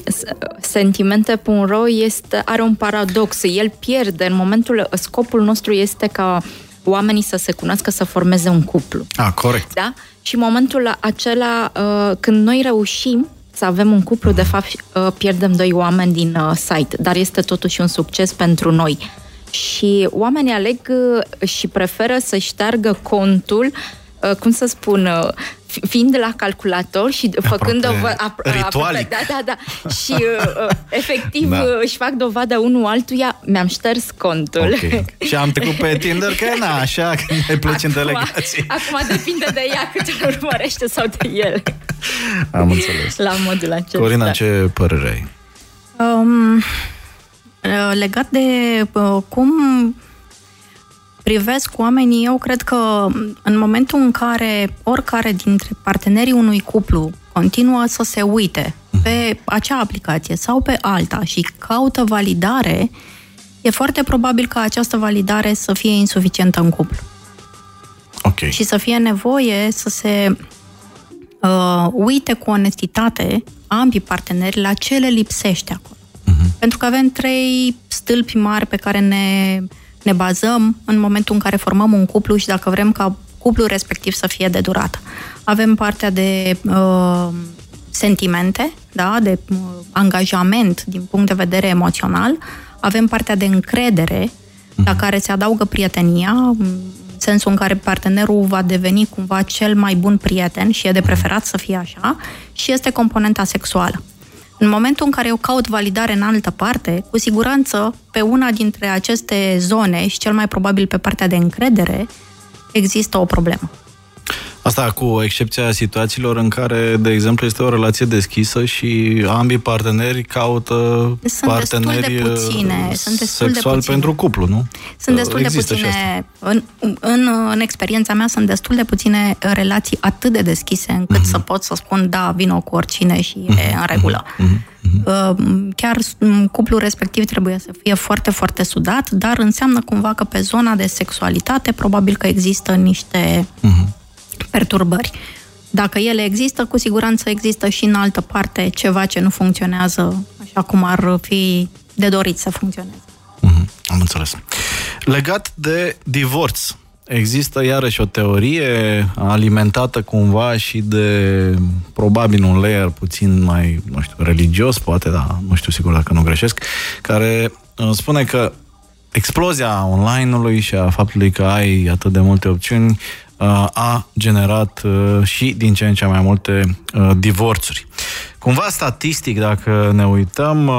sentimente.ro este, are un paradox. El pierde în momentul, scopul nostru este ca oamenii să se cunoască, să formeze un cuplu. Ah, corect. Da? Și în momentul acela, uh, când noi reușim să avem un cuplu, de fapt pierdem doi oameni din site, dar este totuși un succes pentru noi. Și oamenii aleg și preferă să șteargă contul, cum să spun, fiind la calculator și făcând o ritualic. Da, da, da. Și uh, uh efectiv da. Uh, își fac dovadă unul altuia, mi-am șters contul. Okay. și am trecut pe Tinder că na, așa, că ne plăci în delegații. Acum depinde de ea cât îl urmărește sau de el. Am înțeles. La modul acesta. Corina, ce părere ai? Um, uh, legat de uh, cum privesc oamenii, eu cred că în momentul în care oricare dintre partenerii unui cuplu continuă să se uite pe acea aplicație sau pe alta și caută validare, e foarte probabil ca această validare să fie insuficientă în cuplu. Okay. Și să fie nevoie să se uh, uite cu onestitate ambii parteneri la ce le lipsește acolo. Uh-huh. Pentru că avem trei stâlpi mari pe care ne ne bazăm în momentul în care formăm un cuplu și dacă vrem ca cuplul respectiv să fie de durată. Avem partea de uh, sentimente, da, de uh, angajament din punct de vedere emoțional, avem partea de încredere, la care se adaugă prietenia, în sensul în care partenerul va deveni cumva cel mai bun prieten și e de preferat să fie așa, și este componenta sexuală. În momentul în care eu caut validare în altă parte, cu siguranță pe una dintre aceste zone și cel mai probabil pe partea de încredere, există o problemă. Asta cu excepția situațiilor în care, de exemplu, este o relație deschisă și ambii parteneri caută sunt parteneri destul de puține, sunt destul sexual de puține. pentru cuplu, nu? Sunt destul Există de puține, în, în, în experiența mea, sunt destul de puține relații atât de deschise încât uh-huh. să pot să spun, da, vin cu oricine și uh-huh. e în regulă. Uh-huh. Uh-huh. Chiar cuplul respectiv trebuie să fie foarte, foarte sudat, dar înseamnă cumva că pe zona de sexualitate probabil că există niște uh-huh perturbări. Dacă ele există, cu siguranță există și în altă parte ceva ce nu funcționează așa cum ar fi de dorit să funcționeze. Mm-hmm, am înțeles. Legat de divorț, există iarăși o teorie alimentată cumva și de probabil un layer puțin mai, nu știu, religios, poate, dar nu știu sigur dacă nu greșesc, care uh, spune că explozia online-ului și a faptului că ai atât de multe opțiuni Uh, a generat uh, și din ce în ce mai multe uh, divorțuri. Cumva statistic, dacă ne uităm,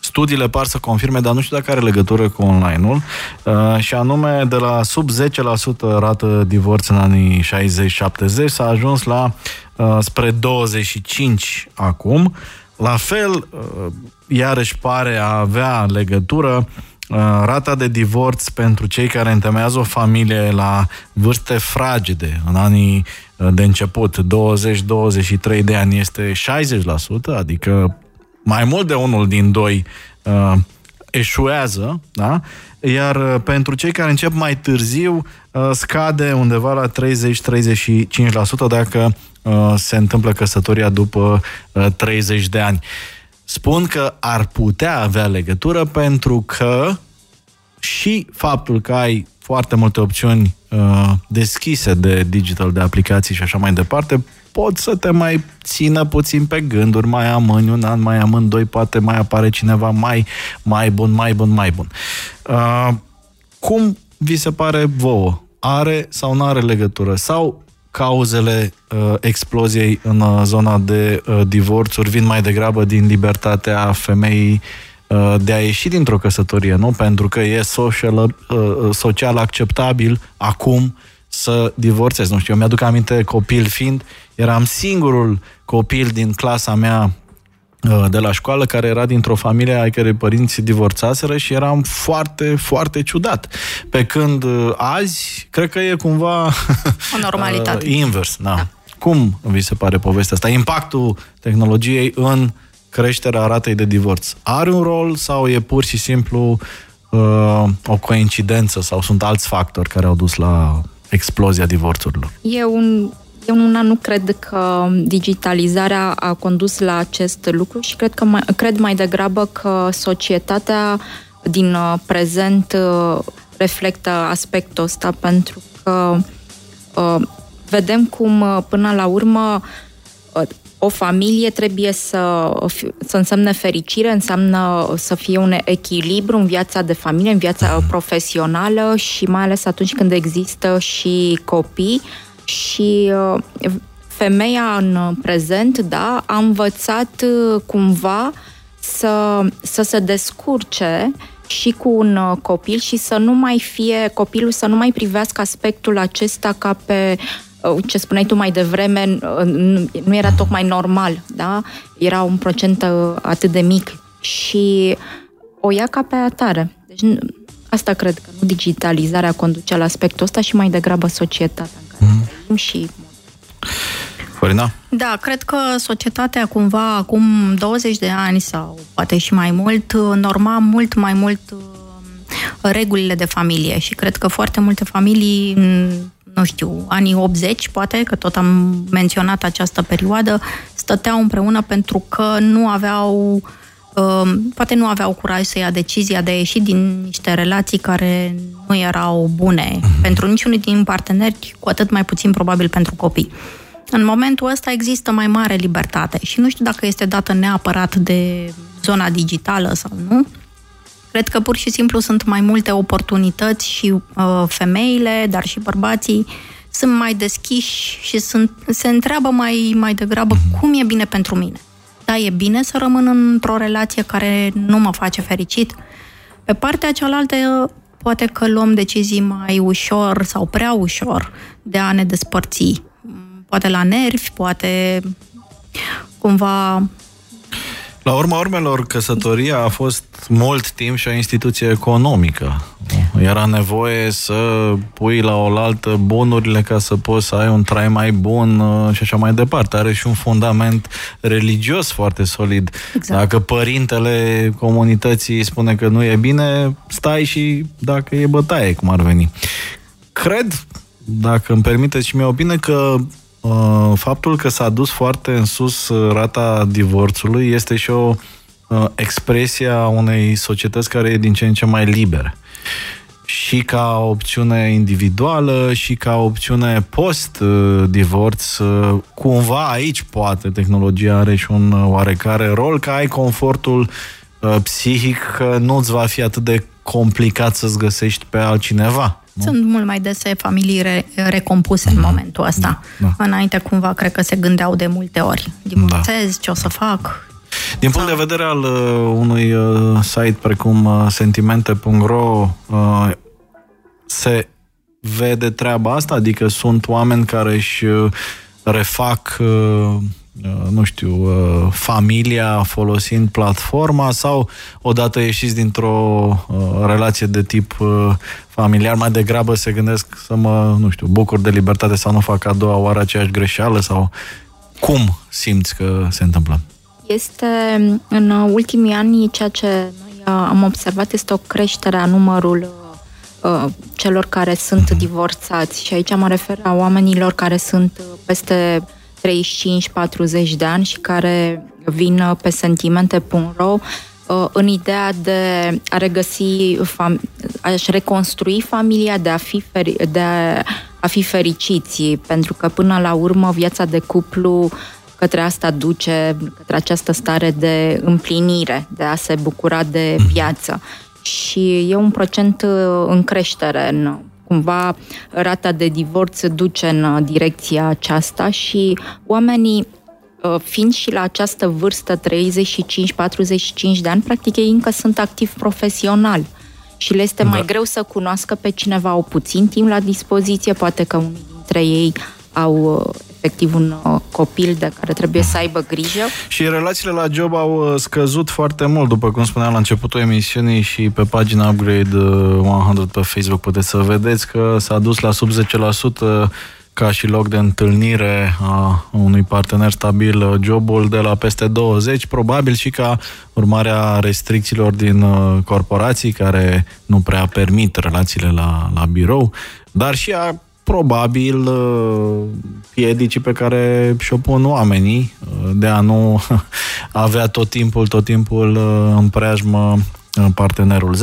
studiile par să confirme, dar nu știu dacă are legătură cu online-ul, și anume de la sub 10% rată divorț în anii 60-70 s-a ajuns la spre 25 acum. La fel, iarăși pare a avea legătură Uh, rata de divorț pentru cei care întemeiază o familie la vârste fragede, în anii uh, de început, 20-23 de ani, este 60%, adică mai mult de unul din doi uh, eșuează, da? iar uh, pentru cei care încep mai târziu, uh, scade undeva la 30-35% dacă uh, se întâmplă căsătoria după uh, 30 de ani. Uh, spun că ar putea avea legătură pentru că și faptul că ai foarte multe opțiuni uh, deschise de digital, de aplicații și așa mai departe, pot să te mai țină puțin pe gânduri, mai amâni un an, mai amâni doi, poate mai apare cineva mai, mai bun, mai bun, mai bun. Uh, cum vi se pare vouă? Are sau nu are legătură? Sau cauzele uh, exploziei în uh, zona de uh, divorțuri vin mai degrabă din libertatea femeii uh, de a ieși dintr-o căsătorie, nu? Pentru că e social, uh, social acceptabil acum să divorțezi. Nu știu, eu mi-aduc aminte copil fiind, eram singurul copil din clasa mea Uh, de la școală care era dintr-o familie ai cărei părinți divorțaseră și eram foarte, foarte ciudat. Pe când uh, azi, cred că e cumva... O normalitate. invers, da. da. Cum vi se pare povestea asta? Impactul tehnologiei în creșterea ratei de divorț. Are un rol sau e pur și simplu uh, o coincidență sau sunt alți factori care au dus la explozia divorțurilor? E un eu una nu cred că digitalizarea a condus la acest lucru și cred, că mai, cred mai degrabă că societatea din uh, prezent uh, reflectă aspectul ăsta pentru că uh, vedem cum până la urmă o familie trebuie să, să însemne fericire, înseamnă să fie un echilibru în viața de familie, în viața profesională și mai ales atunci când există și copii și uh, femeia în prezent, da, a învățat uh, cumva să, să se descurce și cu un uh, copil și să nu mai fie, copilul să nu mai privească aspectul acesta ca pe ce spuneai tu mai devreme, nu era tocmai normal, da? Era un procent atât de mic și o ia ca pe atare. Deci asta cred că nu digitalizarea conduce la aspectul ăsta și mai degrabă societatea mm-hmm. Și Florina? Da, cred că societatea cumva acum 20 de ani sau poate și mai mult norma mult mai mult uh, regulile de familie și cred că foarte multe familii nu știu, anii 80, poate, că tot am menționat această perioadă, stăteau împreună pentru că nu aveau Um, poate nu aveau curaj să ia decizia de a ieși din niște relații care nu erau bune uh-huh. pentru niciunul din parteneri, cu atât mai puțin probabil pentru copii. În momentul ăsta există mai mare libertate și nu știu dacă este dată neapărat de zona digitală sau nu. Cred că pur și simplu sunt mai multe oportunități și uh, femeile, dar și bărbații sunt mai deschiși și sunt, se întreabă mai, mai degrabă uh-huh. cum e bine pentru mine da, e bine să rămân într-o relație care nu mă face fericit. Pe partea cealaltă, poate că luăm decizii mai ușor sau prea ușor de a ne despărți. Poate la nervi, poate cumva la urma urmelor, căsătoria a fost mult timp și o instituție economică. Era nevoie să pui la oaltă bunurile ca să poți să ai un trai mai bun uh, și așa mai departe. Are și un fundament religios foarte solid. Exact. Dacă părintele comunității spune că nu e bine, stai și dacă e bătaie, cum ar veni. Cred, dacă îmi permiteți și mie opinie, că Uh, faptul că s-a dus foarte în sus uh, rata divorțului este și o uh, expresie a unei societăți care e din ce în ce mai liberă. Și ca opțiune individuală și ca opțiune post-divorț, cumva aici poate tehnologia are și un oarecare rol, că ai confortul psihic că nu-ți va fi atât de complicat să-ți găsești pe altcineva. Nu? Sunt mult mai dese familii re- recompuse mm. în momentul ăsta. Da, da. Înainte, cumva, cred că se gândeau de multe ori. Divorțez, da. ce o să fac? Din punct de vedere al uh, unui uh, site precum uh, sentimente.ro, uh, se vede treaba asta? Adică sunt oameni care își uh, refac uh, Uh, nu știu, uh, familia folosind platforma sau odată ieșiți dintr-o uh, relație de tip familiar, mai degrabă se gândesc să mă, nu știu, bucur de libertate sau nu fac a doua oară aceeași greșeală sau cum simți că se întâmplă? Este în ultimii ani ceea ce noi am observat este o creștere a numărul celor care sunt mhm. divorțați și aici mă refer la oamenilor care sunt peste 35-40 de ani și care vin uh, pe sentimente.ro uh, în ideea de a regăsi, a-și reconstrui familia, de a fi, feri, de a fi fericiți, pentru că până la urmă viața de cuplu către asta duce, către această stare de împlinire, de a se bucura de mhm. viață. Și e un procent uh, în creștere în cumva rata de divorț se duce în uh, direcția aceasta și oamenii uh, fiind și la această vârstă 35-45 de ani, practic ei încă sunt activ profesional și le este da. mai greu să cunoască pe cineva, au puțin timp la dispoziție, poate că unii dintre ei au uh, efectiv un uh, copil de care trebuie să aibă grijă. Și relațiile la job au uh, scăzut foarte mult, după cum spuneam la începutul emisiunii și pe pagina Upgrade 100 uh, pe Facebook puteți să vedeți că s-a dus la sub 10% ca și loc de întâlnire a unui partener stabil jobul de la peste 20, probabil și ca urmare a restricțiilor din corporații care nu prea permit relațiile la, la birou, dar și a probabil uh, piedicii pe care și-o pun oamenii uh, de a nu avea tot timpul, tot timpul uh, în preajmă partenerul. 0758948948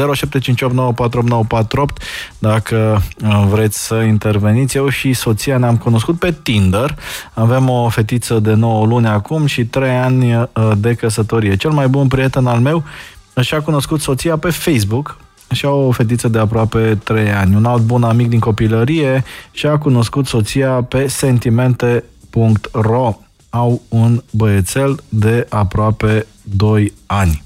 dacă vreți să interveniți. Eu și soția ne-am cunoscut pe Tinder. Avem o fetiță de 9 luni acum și 3 ani de căsătorie. Cel mai bun prieten al meu și-a cunoscut soția pe Facebook și au o fetiță de aproape 3 ani. Un alt bun amic din copilărie și-a cunoscut soția pe sentimente.ro. Au un băiețel de aproape 2 ani.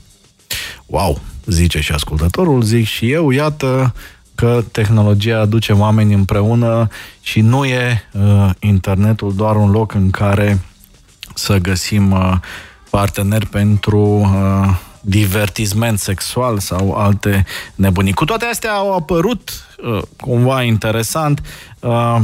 Wow, zice și ascultătorul, zic și eu, iată că tehnologia aduce oameni împreună și nu e uh, internetul doar un loc în care să găsim uh, parteneri pentru uh, divertisment sexual sau alte nebunii. Cu toate astea au apărut uh, cumva interesant uh,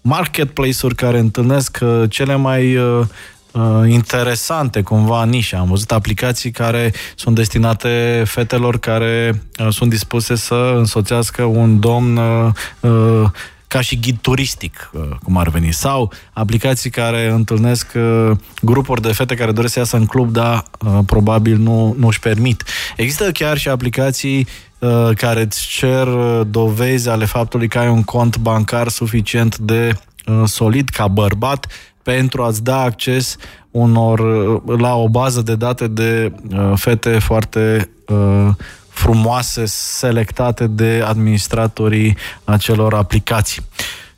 marketplace-uri care întâlnesc uh, cele mai uh, uh, interesante cumva nișa. Am văzut aplicații care sunt destinate fetelor care uh, sunt dispuse să însoțească un domn uh, uh, ca și ghid turistic, uh, cum ar veni, sau aplicații care întâlnesc uh, grupuri de fete care doresc să iasă în club, dar uh, probabil nu, nu își permit. Există chiar și aplicații care îți cer dovezi ale faptului că ai un cont bancar suficient de solid ca bărbat pentru a-ți da acces unor, la o bază de date de fete foarte frumoase selectate de administratorii acelor aplicații.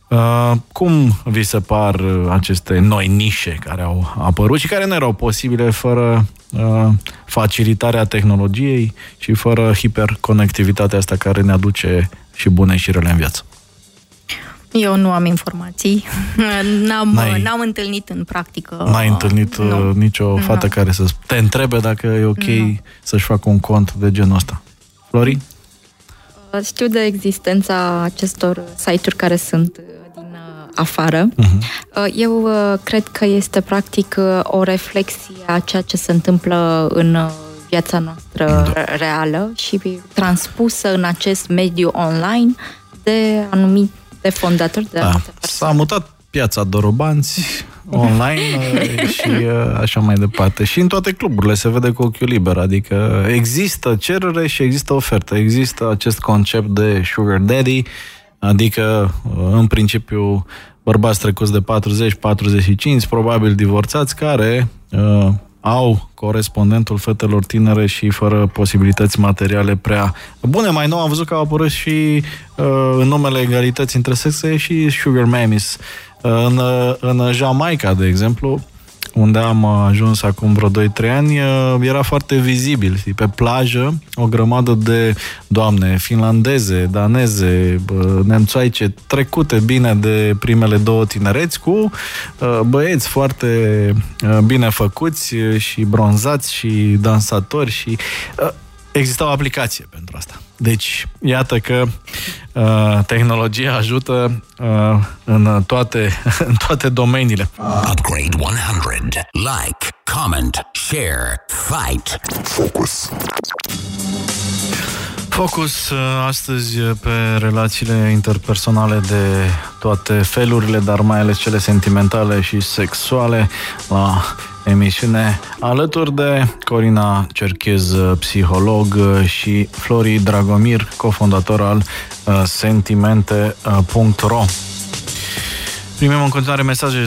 Uh, cum vi se par aceste noi nișe care au apărut și care nu erau posibile fără uh, facilitarea tehnologiei și fără hiperconectivitatea asta care ne aduce și bune și rele în viață? Eu nu am informații. N-am, n-ai, n-am întâlnit în practică. N-ai întâlnit nu. Uh, nicio fată nu. care să te întrebe dacă e ok nu. să-și facă un cont de genul ăsta. Flori? Uh, știu de existența acestor site-uri care sunt uh, din afară. Uh-huh. Eu cred că este practic o reflexie a ceea ce se întâmplă în viața noastră da. reală și transpusă în acest mediu online de anumite de fondatori de da. S-a mutat piața Dorobanți online uh, și uh, așa mai departe. Și în toate cluburile se vede cu ochiul liber, adică există cerere și există ofertă. Există acest concept de sugar daddy, adică uh, în principiu bărbați trecuți de 40-45, probabil divorțați, care uh, au corespondentul fetelor tinere și fără posibilități materiale prea bune. Mai nou am văzut că au apărut și uh, în numele egalității între sexe și sugar mamis. Uh, în, uh, în Jamaica, de exemplu, unde am ajuns acum vreo 2-3 ani, era foarte vizibil. Pe plajă, o grămadă de doamne finlandeze, daneze, nemțoaice, trecute bine de primele două tinereți, cu băieți foarte bine făcuți și bronzați și dansatori și exista o aplicație pentru asta. Deci, iată că uh, tehnologia ajută uh, în, toate, în toate domeniile. Upgrade 100. Like, comment, share, fight. Focus. Focus uh, astăzi pe relațiile interpersonale de toate felurile, dar mai ales cele sentimentale și sexuale la emisiune alături de Corina Cerchez, psiholog și Flori Dragomir, cofondator al uh, sentimente.ro. Primim în continuare mesaje 0758948948.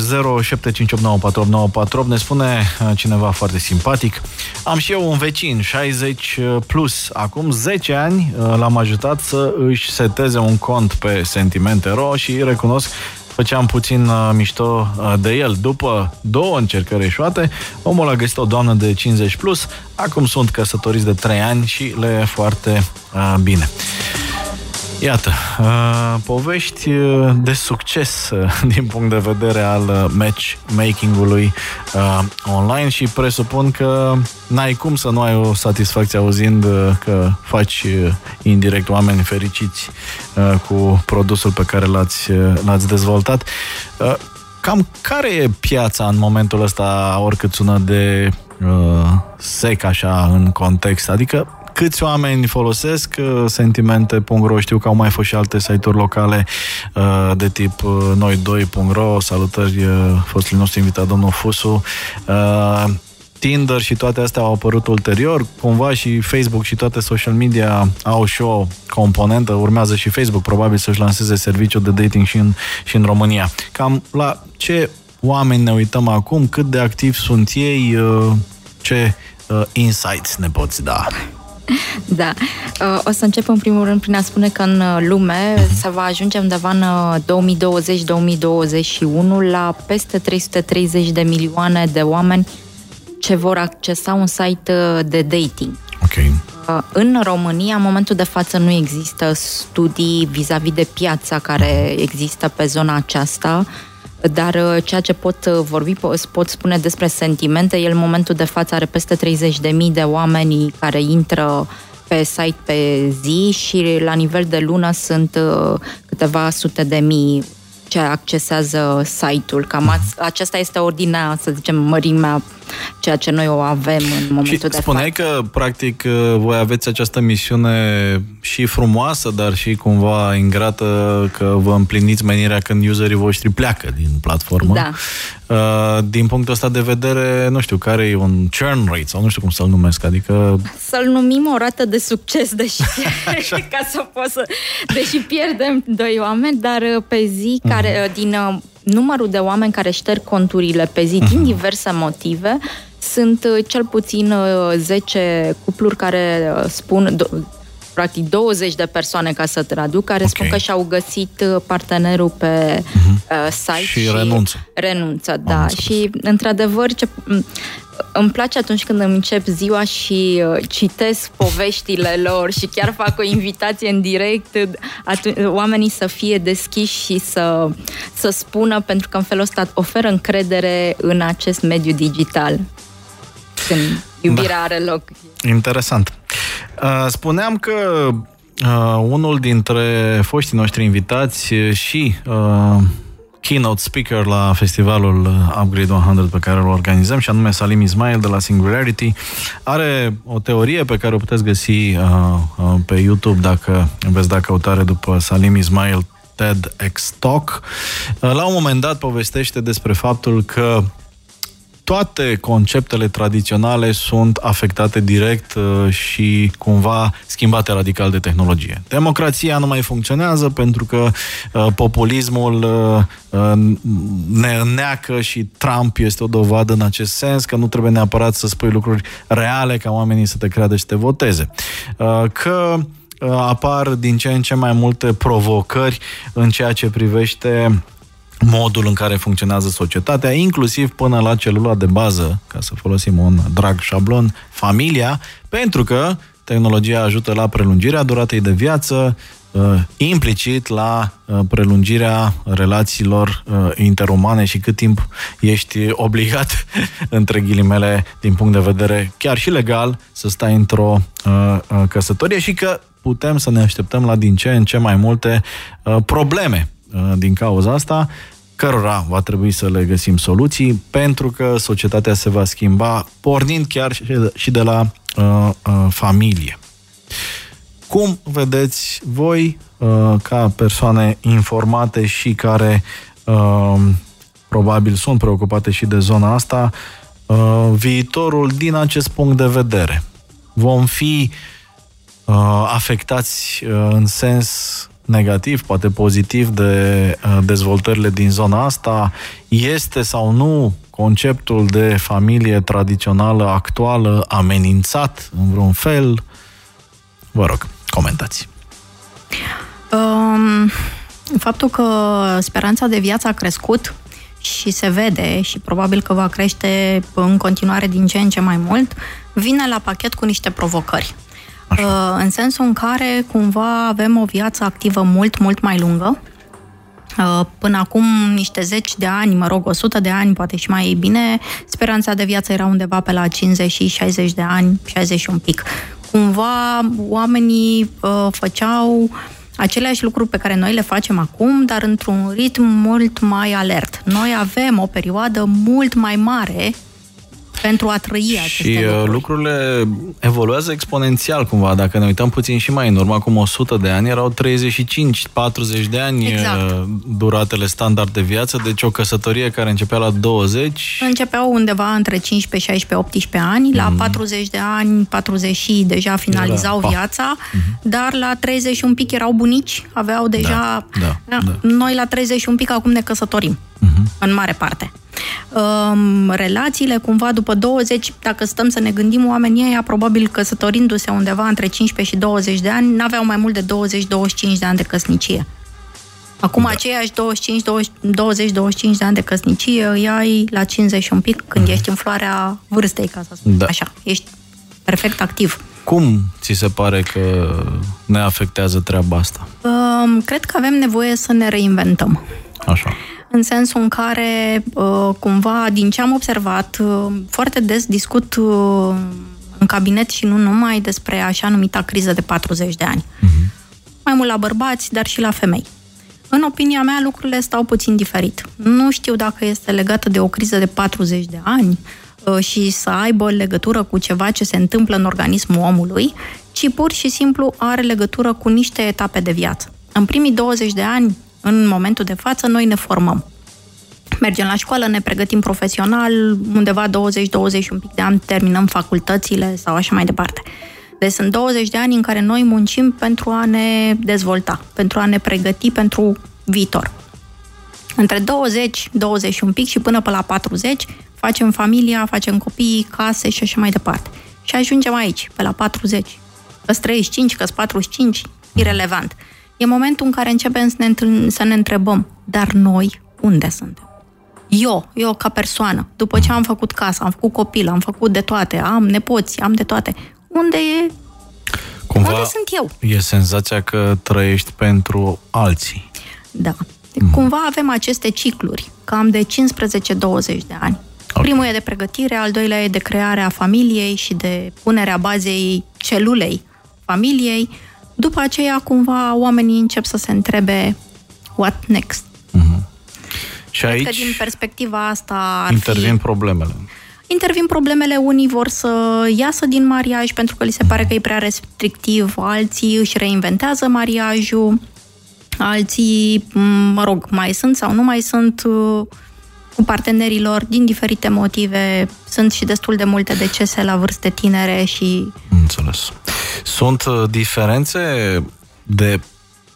Ne spune uh, cineva foarte simpatic. Am și eu un vecin, 60 uh, plus. Acum 10 ani l-am ajutat să își seteze un cont pe Sentimente.ro și recunosc făceam puțin uh, mișto uh, de el. După două încercări eșuate, omul a găsit o doamnă de 50 plus, acum sunt căsătoriți de 3 ani și le e foarte uh, bine. Iată, uh, povești uh, de succes uh, din punct de vedere al matchmaking-ului online și presupun că n-ai cum să nu ai o satisfacție auzind că faci indirect oameni fericiți cu produsul pe care l-ați, l-ați dezvoltat. Cam care e piața în momentul ăsta, oricât sună de sec așa în context? Adică câți oameni folosesc uh, sentimente.ro, știu că au mai fost și alte site-uri locale uh, de tip uh, noi2.ro, salutări fostului nostru invitat, domnul Fusu. Tinder și toate astea au apărut ulterior, cumva și Facebook și toate social media au și o componentă, urmează și Facebook probabil să-și lanseze serviciul de dating și în, și în România. Cam la ce oameni ne uităm acum, cât de activi sunt ei, ce insights ne poți da? Da. Uh, o să încep în primul rând prin a spune că în uh, lume uh-huh. se va ajunge undeva în 2020-2021 uh, la peste 330 de milioane de oameni ce vor accesa un site de dating. Ok. În România, în momentul de față, nu există studii vis-a-vis de piața care există pe zona aceasta dar uh, ceea ce pot uh, vorbi, pot spune despre sentimente, el în momentul de față are peste 30.000 de oameni care intră pe site pe zi și la nivel de lună sunt uh, câteva sute de mii ce accesează site-ul. Cam mhm. aceasta este ordinea, să zicem, mărimea ceea ce noi o avem în momentul și de spuneai față. că, practic, voi aveți această misiune și frumoasă, dar și cumva ingrată că vă împliniți menirea când userii voștri pleacă din platformă. Da. Uh, din punctul ăsta de vedere, nu știu, care e un churn rate sau nu știu cum să-l numesc, adică... Să-l numim o rată de succes, deși, ca să pot să... Deși pierdem doi oameni, dar uh, pe zi, uh-huh. care din uh, numărul de oameni care șterg conturile pe zi, uh-huh. din diverse motive, sunt cel puțin 10 cupluri care spun practic 20 de persoane ca să traduc, care okay. spun că și-au găsit uh, partenerul pe uh-huh. site și, și renunță. Renunță, da. Am și, într-adevăr, ce, îmi place atunci când îmi încep ziua și uh, citesc poveștile lor și chiar fac o invitație în direct, atunci, oamenii să fie deschiși și să, să spună, pentru că în felul ăsta oferă încredere în acest mediu digital. Când iubirea da. are loc. Interesant. Uh, spuneam că uh, unul dintre foștii noștri invitați și uh, keynote speaker la festivalul Upgrade 100 pe care îl organizăm și anume Salim Ismail de la Singularity are o teorie pe care o puteți găsi uh, uh, pe YouTube dacă veți da căutare după Salim Ismail TEDx Talk. Uh, la un moment dat povestește despre faptul că toate conceptele tradiționale sunt afectate direct uh, și cumva schimbate radical de tehnologie. Democrația nu mai funcționează pentru că uh, populismul uh, ne înneacă și Trump este o dovadă în acest sens că nu trebuie neapărat să spui lucruri reale ca oamenii să te creadă și să te voteze. Că apar din ce în ce mai multe provocări în ceea ce privește modul în care funcționează societatea, inclusiv până la celula de bază, ca să folosim un drag șablon, familia, pentru că tehnologia ajută la prelungirea duratei de viață, uh, implicit la uh, prelungirea relațiilor uh, interumane și cât timp ești obligat, între ghilimele, din punct de vedere chiar și legal, să stai într-o căsătorie și că putem să ne așteptăm la din ce în ce mai multe probleme din cauza asta cărora va trebui să le găsim soluții, pentru că societatea se va schimba, pornind chiar și de la uh, uh, familie. Cum vedeți voi, uh, ca persoane informate și care uh, probabil sunt preocupate și de zona asta, uh, viitorul din acest punct de vedere? Vom fi uh, afectați uh, în sens negativ, poate pozitiv de uh, dezvoltările din zona asta? Este sau nu conceptul de familie tradițională actuală amenințat în vreun fel? Vă rog, comentați. Um, faptul că speranța de viață a crescut și se vede și probabil că va crește în continuare din ce în ce mai mult, vine la pachet cu niște provocări. Așa. Uh, în sensul în care cumva avem o viață activă mult, mult mai lungă. Uh, până acum niște zeci de ani, mă rog, 100 de ani, poate și mai bine, speranța de viață era undeva pe la 50 și 60 de ani, 60 și un pic. Cumva oamenii uh, făceau aceleași lucruri pe care noi le facem acum, dar într-un ritm mult mai alert. Noi avem o perioadă mult mai mare pentru a trăi aceste și uh, lucruri. lucrurile evoluează exponențial cumva. Dacă ne uităm puțin și mai în urmă, acum 100 de ani, erau 35-40 de ani exact. Uh, duratele standard de viață, deci o căsătorie care începea la 20... Începeau undeva între 15, 16, 18 ani, mm. la 40 de ani, 40 deja finalizau Era, viața, mm-hmm. dar la 30 un pic erau bunici, aveau deja... Da, da, da. Noi la 30 un pic acum ne căsătorim, mm-hmm. în mare parte um, relațiile, cumva după 20, dacă stăm să ne gândim, oamenii ăia, probabil căsătorindu-se undeva între 15 și 20 de ani, n-aveau mai mult de 20-25 de ani de căsnicie. Acum da. aceiași 20-25 de ani de căsnicie îi ai la 50 și un pic, când mm. ești în floarea vârstei, ca să spun da. așa. Ești perfect activ. Cum ți se pare că ne afectează treaba asta? Um, cred că avem nevoie să ne reinventăm. Așa în sensul în care, uh, cumva, din ce am observat, uh, foarte des discut uh, în cabinet și nu numai despre așa numita criză de 40 de ani. Uh-huh. Mai mult la bărbați, dar și la femei. În opinia mea, lucrurile stau puțin diferit. Nu știu dacă este legată de o criză de 40 de ani și să aibă legătură cu ceva ce se întâmplă în organismul omului, ci pur și simplu are legătură cu niște etape de viață. În primii 20 de ani în momentul de față, noi ne formăm. Mergem la școală, ne pregătim profesional, undeva 20-20 un pic de ani terminăm facultățile sau așa mai departe. Deci sunt 20 de ani în care noi muncim pentru a ne dezvolta, pentru a ne pregăti pentru viitor. Între 20, 20 un pic și până pe la 40 facem familia, facem copii, case și așa mai departe. Și ajungem aici, pe la 40, Că 35, că 45, irelevant. E momentul în care începem să ne, întâln- să ne întrebăm, dar noi unde suntem? Eu, eu ca persoană, după ce am făcut casa, am făcut copil, am făcut de toate, am nepoți, am de toate, unde e Cumva unde sunt eu? E senzația că trăiești pentru alții. Da. Mm. Cumva avem aceste cicluri, cam de 15-20 de ani. Okay. Primul e de pregătire, al doilea e de crearea familiei și de punerea bazei celulei familiei. După aceea, cumva, oamenii încep să se întrebe what next. Mm-hmm. Și Cred aici că din perspectiva asta ar intervin fi... problemele. Intervin problemele, unii vor să iasă din mariaj pentru că li se pare că e prea restrictiv, alții își reinventează mariajul, alții, mă rog, mai sunt sau nu mai sunt uh, cu partenerilor din diferite motive. Sunt și destul de multe decese la vârste tinere și... Înțeles. Sunt uh, diferențe de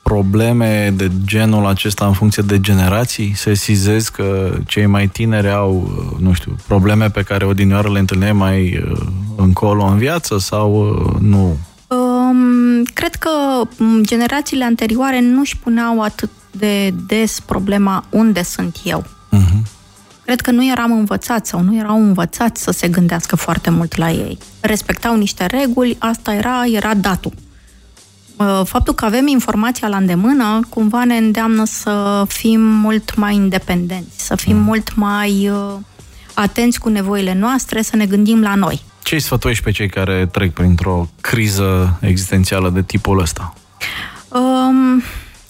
probleme de genul acesta în funcție de generații? Se sizez că cei mai tineri au, uh, nu știu, probleme pe care odinioară le întâlneai mai uh, încolo în viață sau nu? Um, cred că generațiile anterioare nu își puneau atât de des problema unde sunt eu. Uh-huh. Cred că nu eram învățați sau nu erau învățați să se gândească foarte mult la ei. Respectau niște reguli, asta era, era datul. Uh, faptul că avem informația la îndemână cumva ne îndeamnă să fim mult mai independenți, să fim mm. mult mai uh, atenți cu nevoile noastre, să ne gândim la noi. Ce îi sfătuiești pe cei care trec printr-o criză existențială de tipul ăsta? Um,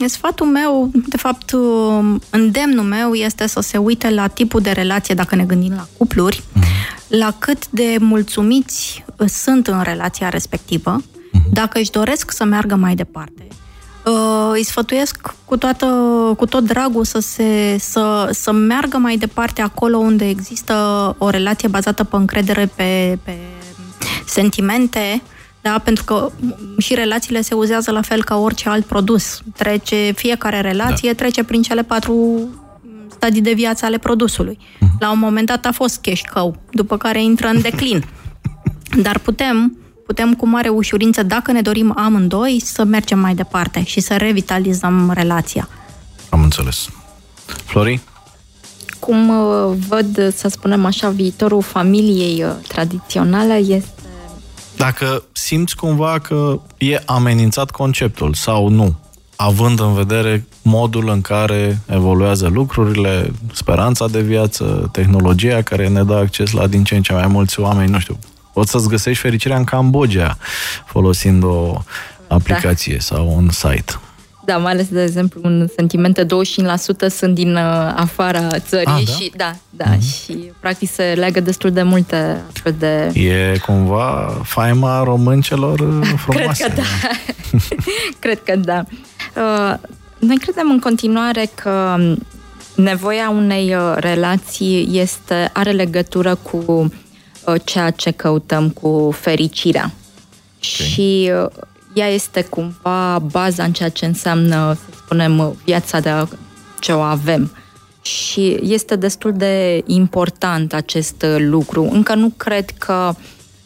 Sfatul meu, de fapt, um, îndemnul meu este să se uite la tipul de relație, dacă ne gândim la cupluri, mm-hmm. la cât de mulțumiți sunt în relația respectivă, mm-hmm. dacă își doresc să meargă mai departe. Uh, îi sfătuiesc cu, toată, cu tot dragul să, se, să, să meargă mai departe acolo unde există o relație bazată pe încredere, pe, pe sentimente, da? pentru că și relațiile se uzează la fel ca orice alt produs. Trece, fiecare relație da. trece prin cele patru stadii de viață ale produsului. Uh-huh. La un moment dat a fost cash cow, după care intră în declin. Dar putem, putem cu mare ușurință, dacă ne dorim amândoi, să mergem mai departe și să revitalizăm relația. Am înțeles. Flori? Cum uh, văd, să spunem așa, viitorul familiei uh, tradiționale este dacă simți cumva că e amenințat conceptul sau nu, având în vedere modul în care evoluează lucrurile, speranța de viață, tehnologia care ne dă acces la din ce în ce mai mulți oameni, nu știu, poți să-ți găsești fericirea în Cambodgia folosind o aplicație da. sau un site. Da, mai ales, de exemplu, un sentiment de 25% sunt din uh, afara țării ah, da? și da, da, mm-hmm. și practic se leagă destul de multe astfel de... E cumva faima româncelor uh, frumoase. Cred că da. Cred că da. Uh, noi credem în continuare că nevoia unei uh, relații este, are legătură cu uh, ceea ce căutăm, cu fericirea. Okay. Și uh, ea este cumva baza în ceea ce înseamnă, să spunem, viața de ce o avem. Și este destul de important acest lucru. Încă nu cred că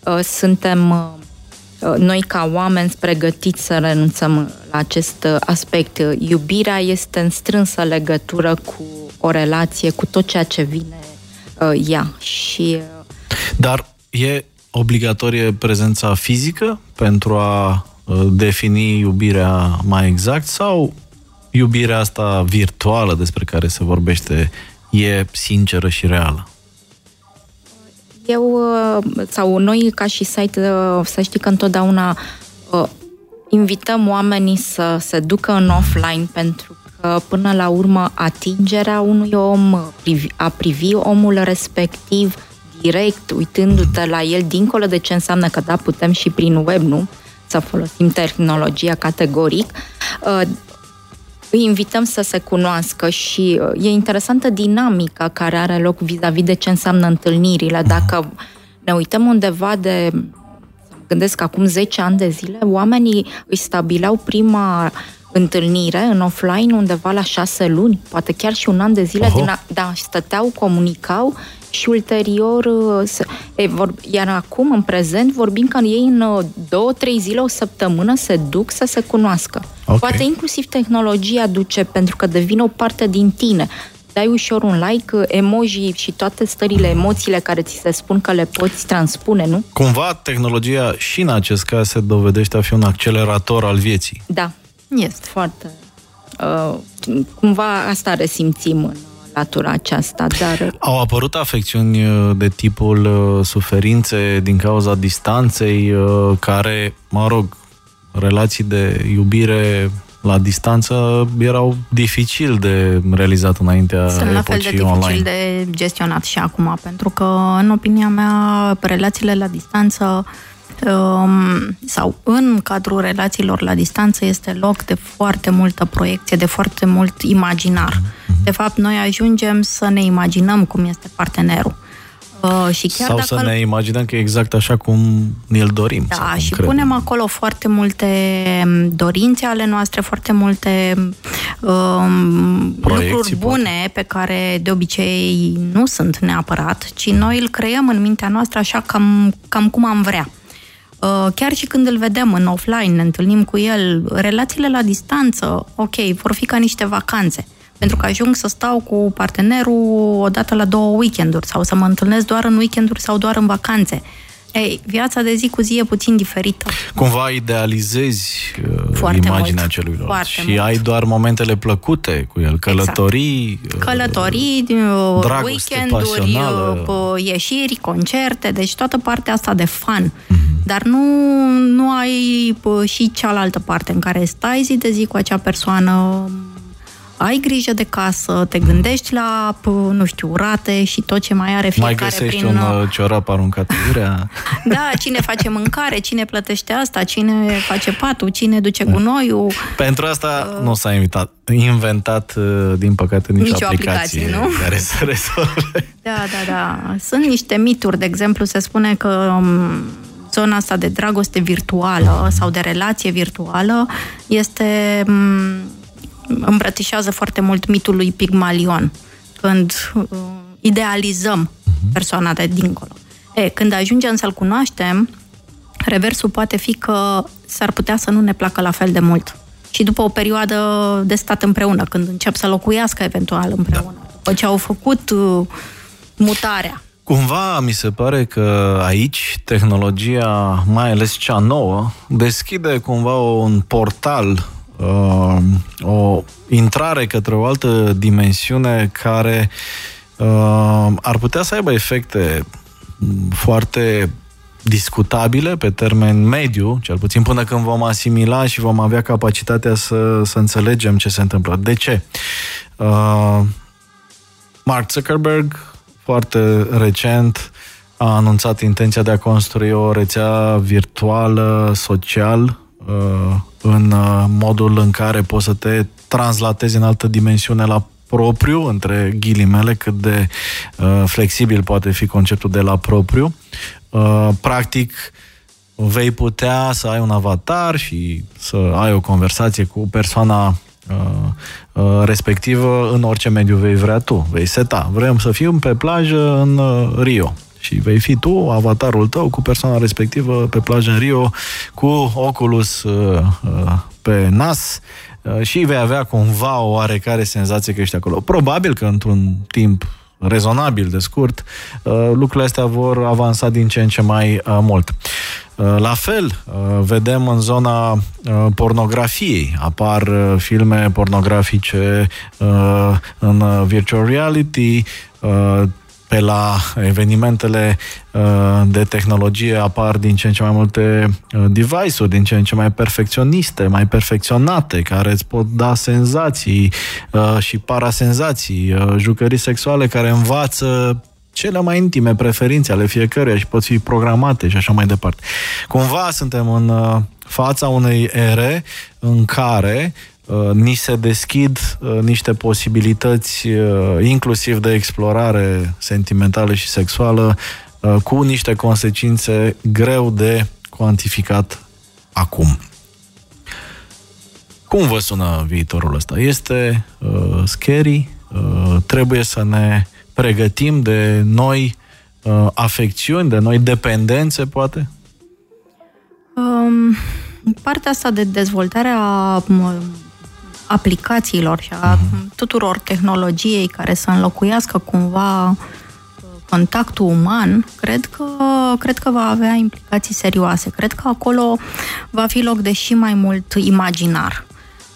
uh, suntem uh, noi ca oameni pregătiți să renunțăm la acest aspect. Iubirea este în strânsă legătură cu o relație, cu tot ceea ce vine uh, ea. Și, uh, Dar e obligatorie prezența fizică pentru a Uh, defini iubirea mai exact sau iubirea asta virtuală despre care se vorbește e sinceră și reală? Eu, uh, sau noi ca și site, uh, să știi că întotdeauna invităm oamenii să se ducă în offline pentru că până la urmă atingerea unui om, a privi omul respectiv direct, uitându-te la el, dincolo de ce înseamnă că da, putem și prin web, nu? Să folosim tehnologia categoric, uh, îi invităm să se cunoască și uh, e interesantă dinamica care are loc vis-a-vis de ce înseamnă întâlnirile. Dacă ne uităm undeva de, gândesc că acum 10 ani de zile, oamenii își stabileau prima întâlnire în offline undeva la șase luni, poate chiar și un an de zile, din a, da, stăteau, comunicau și ulterior, e, vor, iar acum, în prezent, vorbim că ei în două, trei zile, o săptămână se duc să se cunoască. Okay. Poate inclusiv tehnologia duce, pentru că devine o parte din tine dai ușor un like, emoji și toate stările, emoțiile care ți se spun că le poți transpune, nu? Cumva tehnologia și în acest caz se dovedește a fi un accelerator al vieții. Da, este foarte... Uh, cumva asta resimțim în latura aceasta, dar... Au apărut afecțiuni uh, de tipul uh, suferințe din cauza distanței, uh, care, mă rog, relații de iubire la distanță erau dificil de realizat înaintea Sunt la fel de dificil online. de gestionat și acum, pentru că, în opinia mea, relațiile la distanță um, sau în cadrul relațiilor la distanță este loc de foarte multă proiecție, de foarte mult imaginar. Mm-hmm. De fapt, noi ajungem să ne imaginăm cum este partenerul. Uh, și chiar Sau dacă să ne imaginăm că e exact așa cum ne-l dorim. Da, și credem. punem acolo foarte multe um, dorințe ale noastre, foarte multe um, lucruri bune poate. pe care de obicei nu sunt neapărat, ci noi îl creăm în mintea noastră așa cam, cam cum am vrea. Uh, chiar și când îl vedem în offline, ne întâlnim cu el, relațiile la distanță, ok, vor fi ca niște vacanțe pentru că ajung să stau cu partenerul o dată la două weekenduri sau să mă întâlnesc doar în weekenduri sau doar în vacanțe. Ei, viața de zi cu zi e puțin diferită. Cumva idealizezi uh, Foarte imaginea mult. celuilalt Foarte și mult. ai doar momentele plăcute cu el, călătorii, exact. călătorii, uh, weekenduri, pasională. Uh, ieșiri, concerte, deci toată partea asta de fun. Mm-hmm. Dar nu, nu ai și cealaltă parte în care stai zi de zi cu acea persoană ai grijă de casă, te gândești la, nu știu, rate și tot ce mai are fiecare Mai găsești prin... un uh, ciorap aruncat urea. da, cine face mâncare, cine plătește asta, cine face patul, cine duce gunoiul. Pentru asta uh... nu s-a invitat, inventat, uh, din păcate, nicio, nicio aplicație, aplicație nu? care să rezolve. Da, da, da. Sunt niște mituri, de exemplu, se spune că um, zona asta de dragoste virtuală sau de relație virtuală este um, îmbrățișează foarte mult mitul lui Pigmalion, când uh, idealizăm mhm. persoana de dincolo. E, când ajungem să-l cunoaștem, reversul poate fi că s-ar putea să nu ne placă la fel de mult. Și după o perioadă de stat împreună, când încep să locuiască eventual împreună, da. după ce au făcut uh, mutarea. Cumva mi se pare că aici tehnologia, mai ales cea nouă, deschide cumva un portal uh, o intrare către o altă dimensiune care uh, ar putea să aibă efecte foarte discutabile pe termen mediu, cel puțin până când vom asimila și vom avea capacitatea să, să înțelegem ce se întâmplă. De ce? Uh, Mark Zuckerberg, foarte recent, a anunțat intenția de a construi o rețea virtuală social uh, în uh, modul în care poți să te translatezi în altă dimensiune la propriu, între ghilimele, cât de uh, flexibil poate fi conceptul de la propriu. Uh, practic, vei putea să ai un avatar și să ai o conversație cu persoana uh, uh, respectivă în orice mediu vei vrea tu. Vei seta. Vrem să fim pe plajă în uh, Rio și vei fi tu, avatarul tău, cu persoana respectivă pe plajă în Rio, cu Oculus uh, uh, pe nas uh, și vei avea cumva o oarecare senzație că ești acolo. Probabil că într-un timp rezonabil de scurt, uh, lucrurile astea vor avansa din ce în ce mai uh, mult. Uh, la fel, vedem în zona pornografiei. Apar filme pornografice în virtual reality, pe la evenimentele uh, de tehnologie apar din ce în ce mai multe uh, device-uri, din ce în ce mai perfecționiste, mai perfecționate, care îți pot da senzații uh, și parasenzații, jucării sexuale care învață cele mai intime preferințe ale fiecăruia și pot fi programate și așa mai departe. Cumva suntem în fața unei ere în care Uh, ni se deschid uh, niște posibilități uh, inclusiv de explorare sentimentală și sexuală cu niște consecințe greu de cuantificat acum. Cum vă sună viitorul ăsta? Este uh, scary? Uh, trebuie să ne pregătim de noi uh, afecțiuni, de noi dependențe, poate? Um, partea asta de dezvoltare a aplicațiilor și a uh-huh. tuturor tehnologiei care să înlocuiască cumva uh, contactul uman, cred că, cred că va avea implicații serioase. Cred că acolo va fi loc de și mai mult imaginar.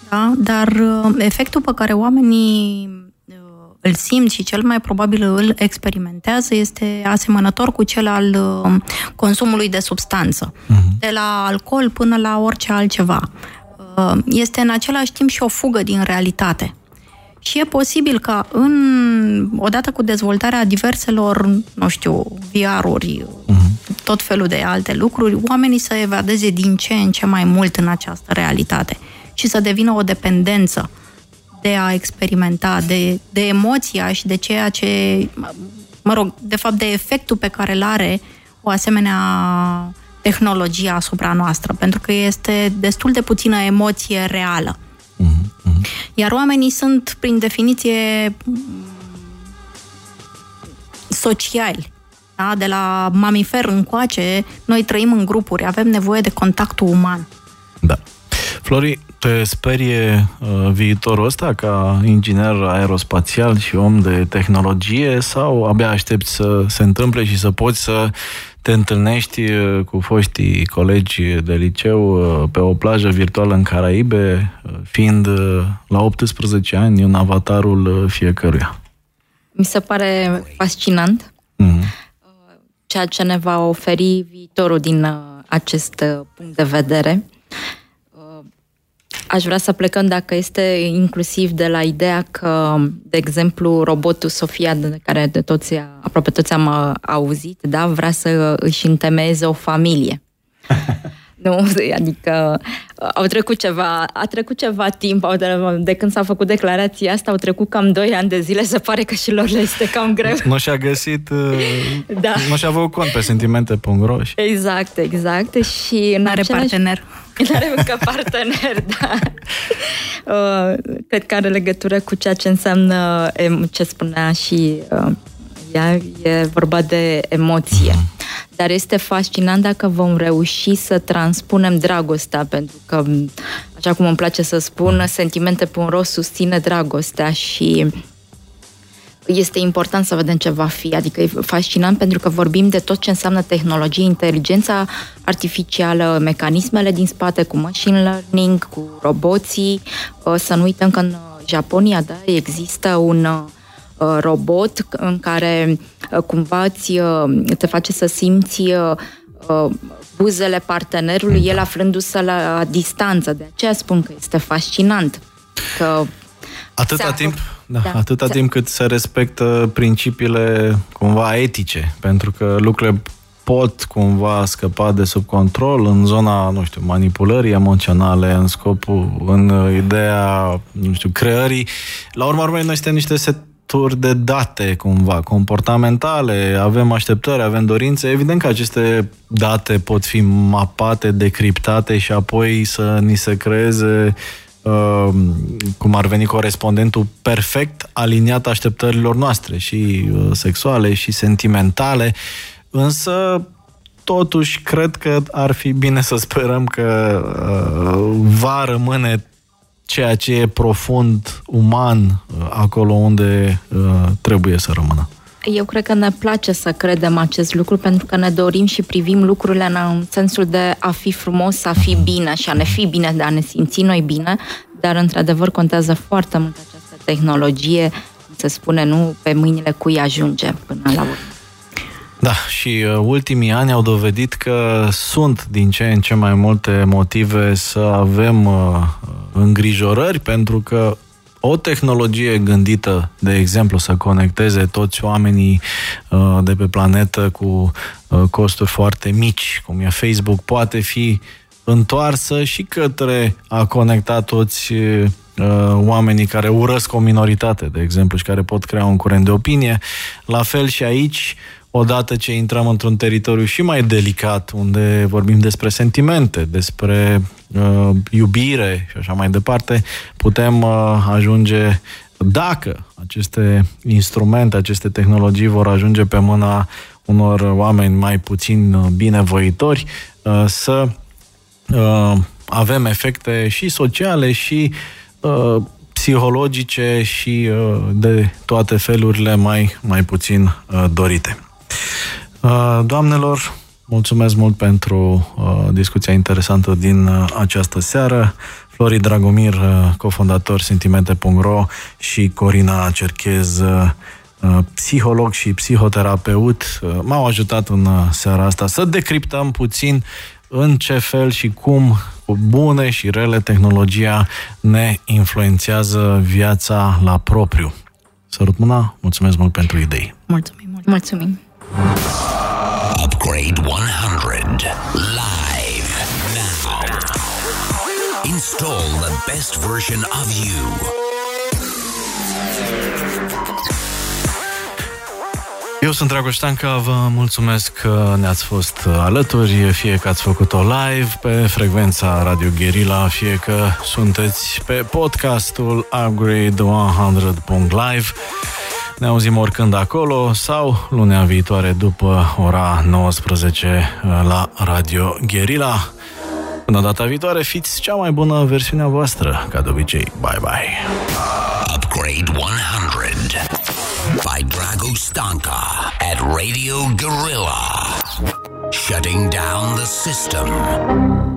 Da? Dar uh, efectul pe care oamenii uh, îl simt și cel mai probabil îl experimentează este asemănător cu cel al consumului de substanță. Uh-huh. De la alcool până la orice altceva. Uh, este în același timp și o fugă din realitate. Și e posibil ca în, odată cu dezvoltarea diverselor, nu știu, VR-uri, uh-huh. tot felul de alte lucruri, oamenii să evadeze din ce în ce mai mult în această realitate și să devină o dependență de a experimenta, de, de emoția și de ceea ce, mă rog, de fapt de efectul pe care îl are o asemenea tehnologia asupra noastră, pentru că este destul de puțină emoție reală. Mm-hmm. Iar oamenii sunt, prin definiție, sociali. Da? De la mamifer încoace, noi trăim în grupuri, avem nevoie de contactul uman. Da. Flori, te sperie uh, viitorul ăsta ca inginer aerospațial și om de tehnologie sau abia aștepți să se întâmple și să poți să te întâlnești uh, cu foștii colegi de liceu uh, pe o plajă virtuală în Caraibe, uh, fiind la 18 ani în avatarul fiecăruia? Mi se pare fascinant mm-hmm. ceea ce ne va oferi viitorul din acest punct de vedere. Aș vrea să plecăm dacă este inclusiv de la ideea că, de exemplu, robotul Sofia, de care de toți, aproape toți am uh, auzit, da, vrea să își întemeieze o familie. Nu, adică uh, au trecut ceva, a trecut ceva timp au de, de când s-a făcut declarația asta, au trecut cam 2 ani de zile, se pare că și lor le este cam greu. Nu și-a găsit, uh, da. nu și-a avut cont pe sentimente.ro. Exact, exact. Și în are același... partener. Nu are încă partener, da. Uh, cred că are legătură cu ceea ce înseamnă, ce spunea și uh, ea, e vorba de emoție. Mhm. Dar este fascinant dacă vom reuși să transpunem dragostea, pentru că, așa cum îmi place să spun, sentimente pe un rost susține dragostea și este important să vedem ce va fi. Adică e fascinant pentru că vorbim de tot ce înseamnă tehnologie, inteligența artificială, mecanismele din spate, cu machine learning, cu roboții. Să nu uităm că în Japonia da, există un uh, robot în care uh, cumva îți, uh, te face să simți buzele partenerului, el aflându-se la distanță. De aceea spun că este fascinant. Că Atâta timp, da, da, atâta timp cât se respectă principiile cumva etice, pentru că lucrurile pot cumva scăpa de sub control în zona, nu știu, manipulării emoționale, în scopul, în ideea, nu știu, creării. La urmă urmei, noi suntem niște seturi de date, cumva, comportamentale, avem așteptări, avem dorințe. Evident că aceste date pot fi mapate, decriptate și apoi să ni se creeze uh, Um, cum ar veni corespondentul perfect aliniat așteptărilor noastre și uh, sexuale și sentimentale, însă totuși cred că ar fi bine să sperăm că uh, va rămâne ceea ce e profund uman uh, acolo unde trebuie să rămână. Eu cred că ne place să credem acest lucru pentru că ne dorim și privim lucrurile în sensul de a fi frumos, a fi bine și a ne fi bine, de a ne simți noi bine, dar într-adevăr contează foarte mult această tehnologie, se spune, nu pe mâinile cui ajunge până la urmă. Da, și uh, ultimii ani au dovedit că sunt din ce în ce mai multe motive să avem uh, îngrijorări, pentru că o tehnologie gândită, de exemplu, să conecteze toți oamenii uh, de pe planetă cu uh, costuri foarte mici, cum e Facebook, poate fi întoarsă și către a conecta toți uh, oamenii care urăsc o minoritate, de exemplu, și care pot crea un curent de opinie. La fel și aici, odată ce intrăm într-un teritoriu și mai delicat, unde vorbim despre sentimente, despre uh, iubire și așa mai departe, putem uh, ajunge dacă aceste instrumente, aceste tehnologii vor ajunge pe mâna unor oameni mai puțin binevoitori, să avem efecte și sociale și psihologice și de toate felurile mai, mai puțin dorite. Doamnelor, mulțumesc mult pentru discuția interesantă din această seară. Flori Dragomir, uh, cofondator Sentimente.ro și Corina Cerchez, uh, uh, psiholog și psihoterapeut, m-au ajutat în seara asta să decriptăm puțin în ce fel și cum cu bune și rele tehnologia ne influențează viața la propriu. Sărut mâna, mulțumesc mult pentru idei. Mulțumim mult. Mulțumim. Upgrade 100 live now. Install the best version of you. Eu sunt Dragoș Tanca, vă mulțumesc că ne-ați fost alături, fie că ați făcut-o live pe frecvența Radio Guerilla, fie că sunteți pe podcastul Upgrade 100.live. Ne auzim oricând acolo sau lunea viitoare după ora 19 la Radio Guerilla. Până data viitoare, fiți cea mai bună versiunea voastră, ca de obicei. Bye bye! Upgrade 100 by Drago Stanka at Radio Gorilla. Shutting down the system.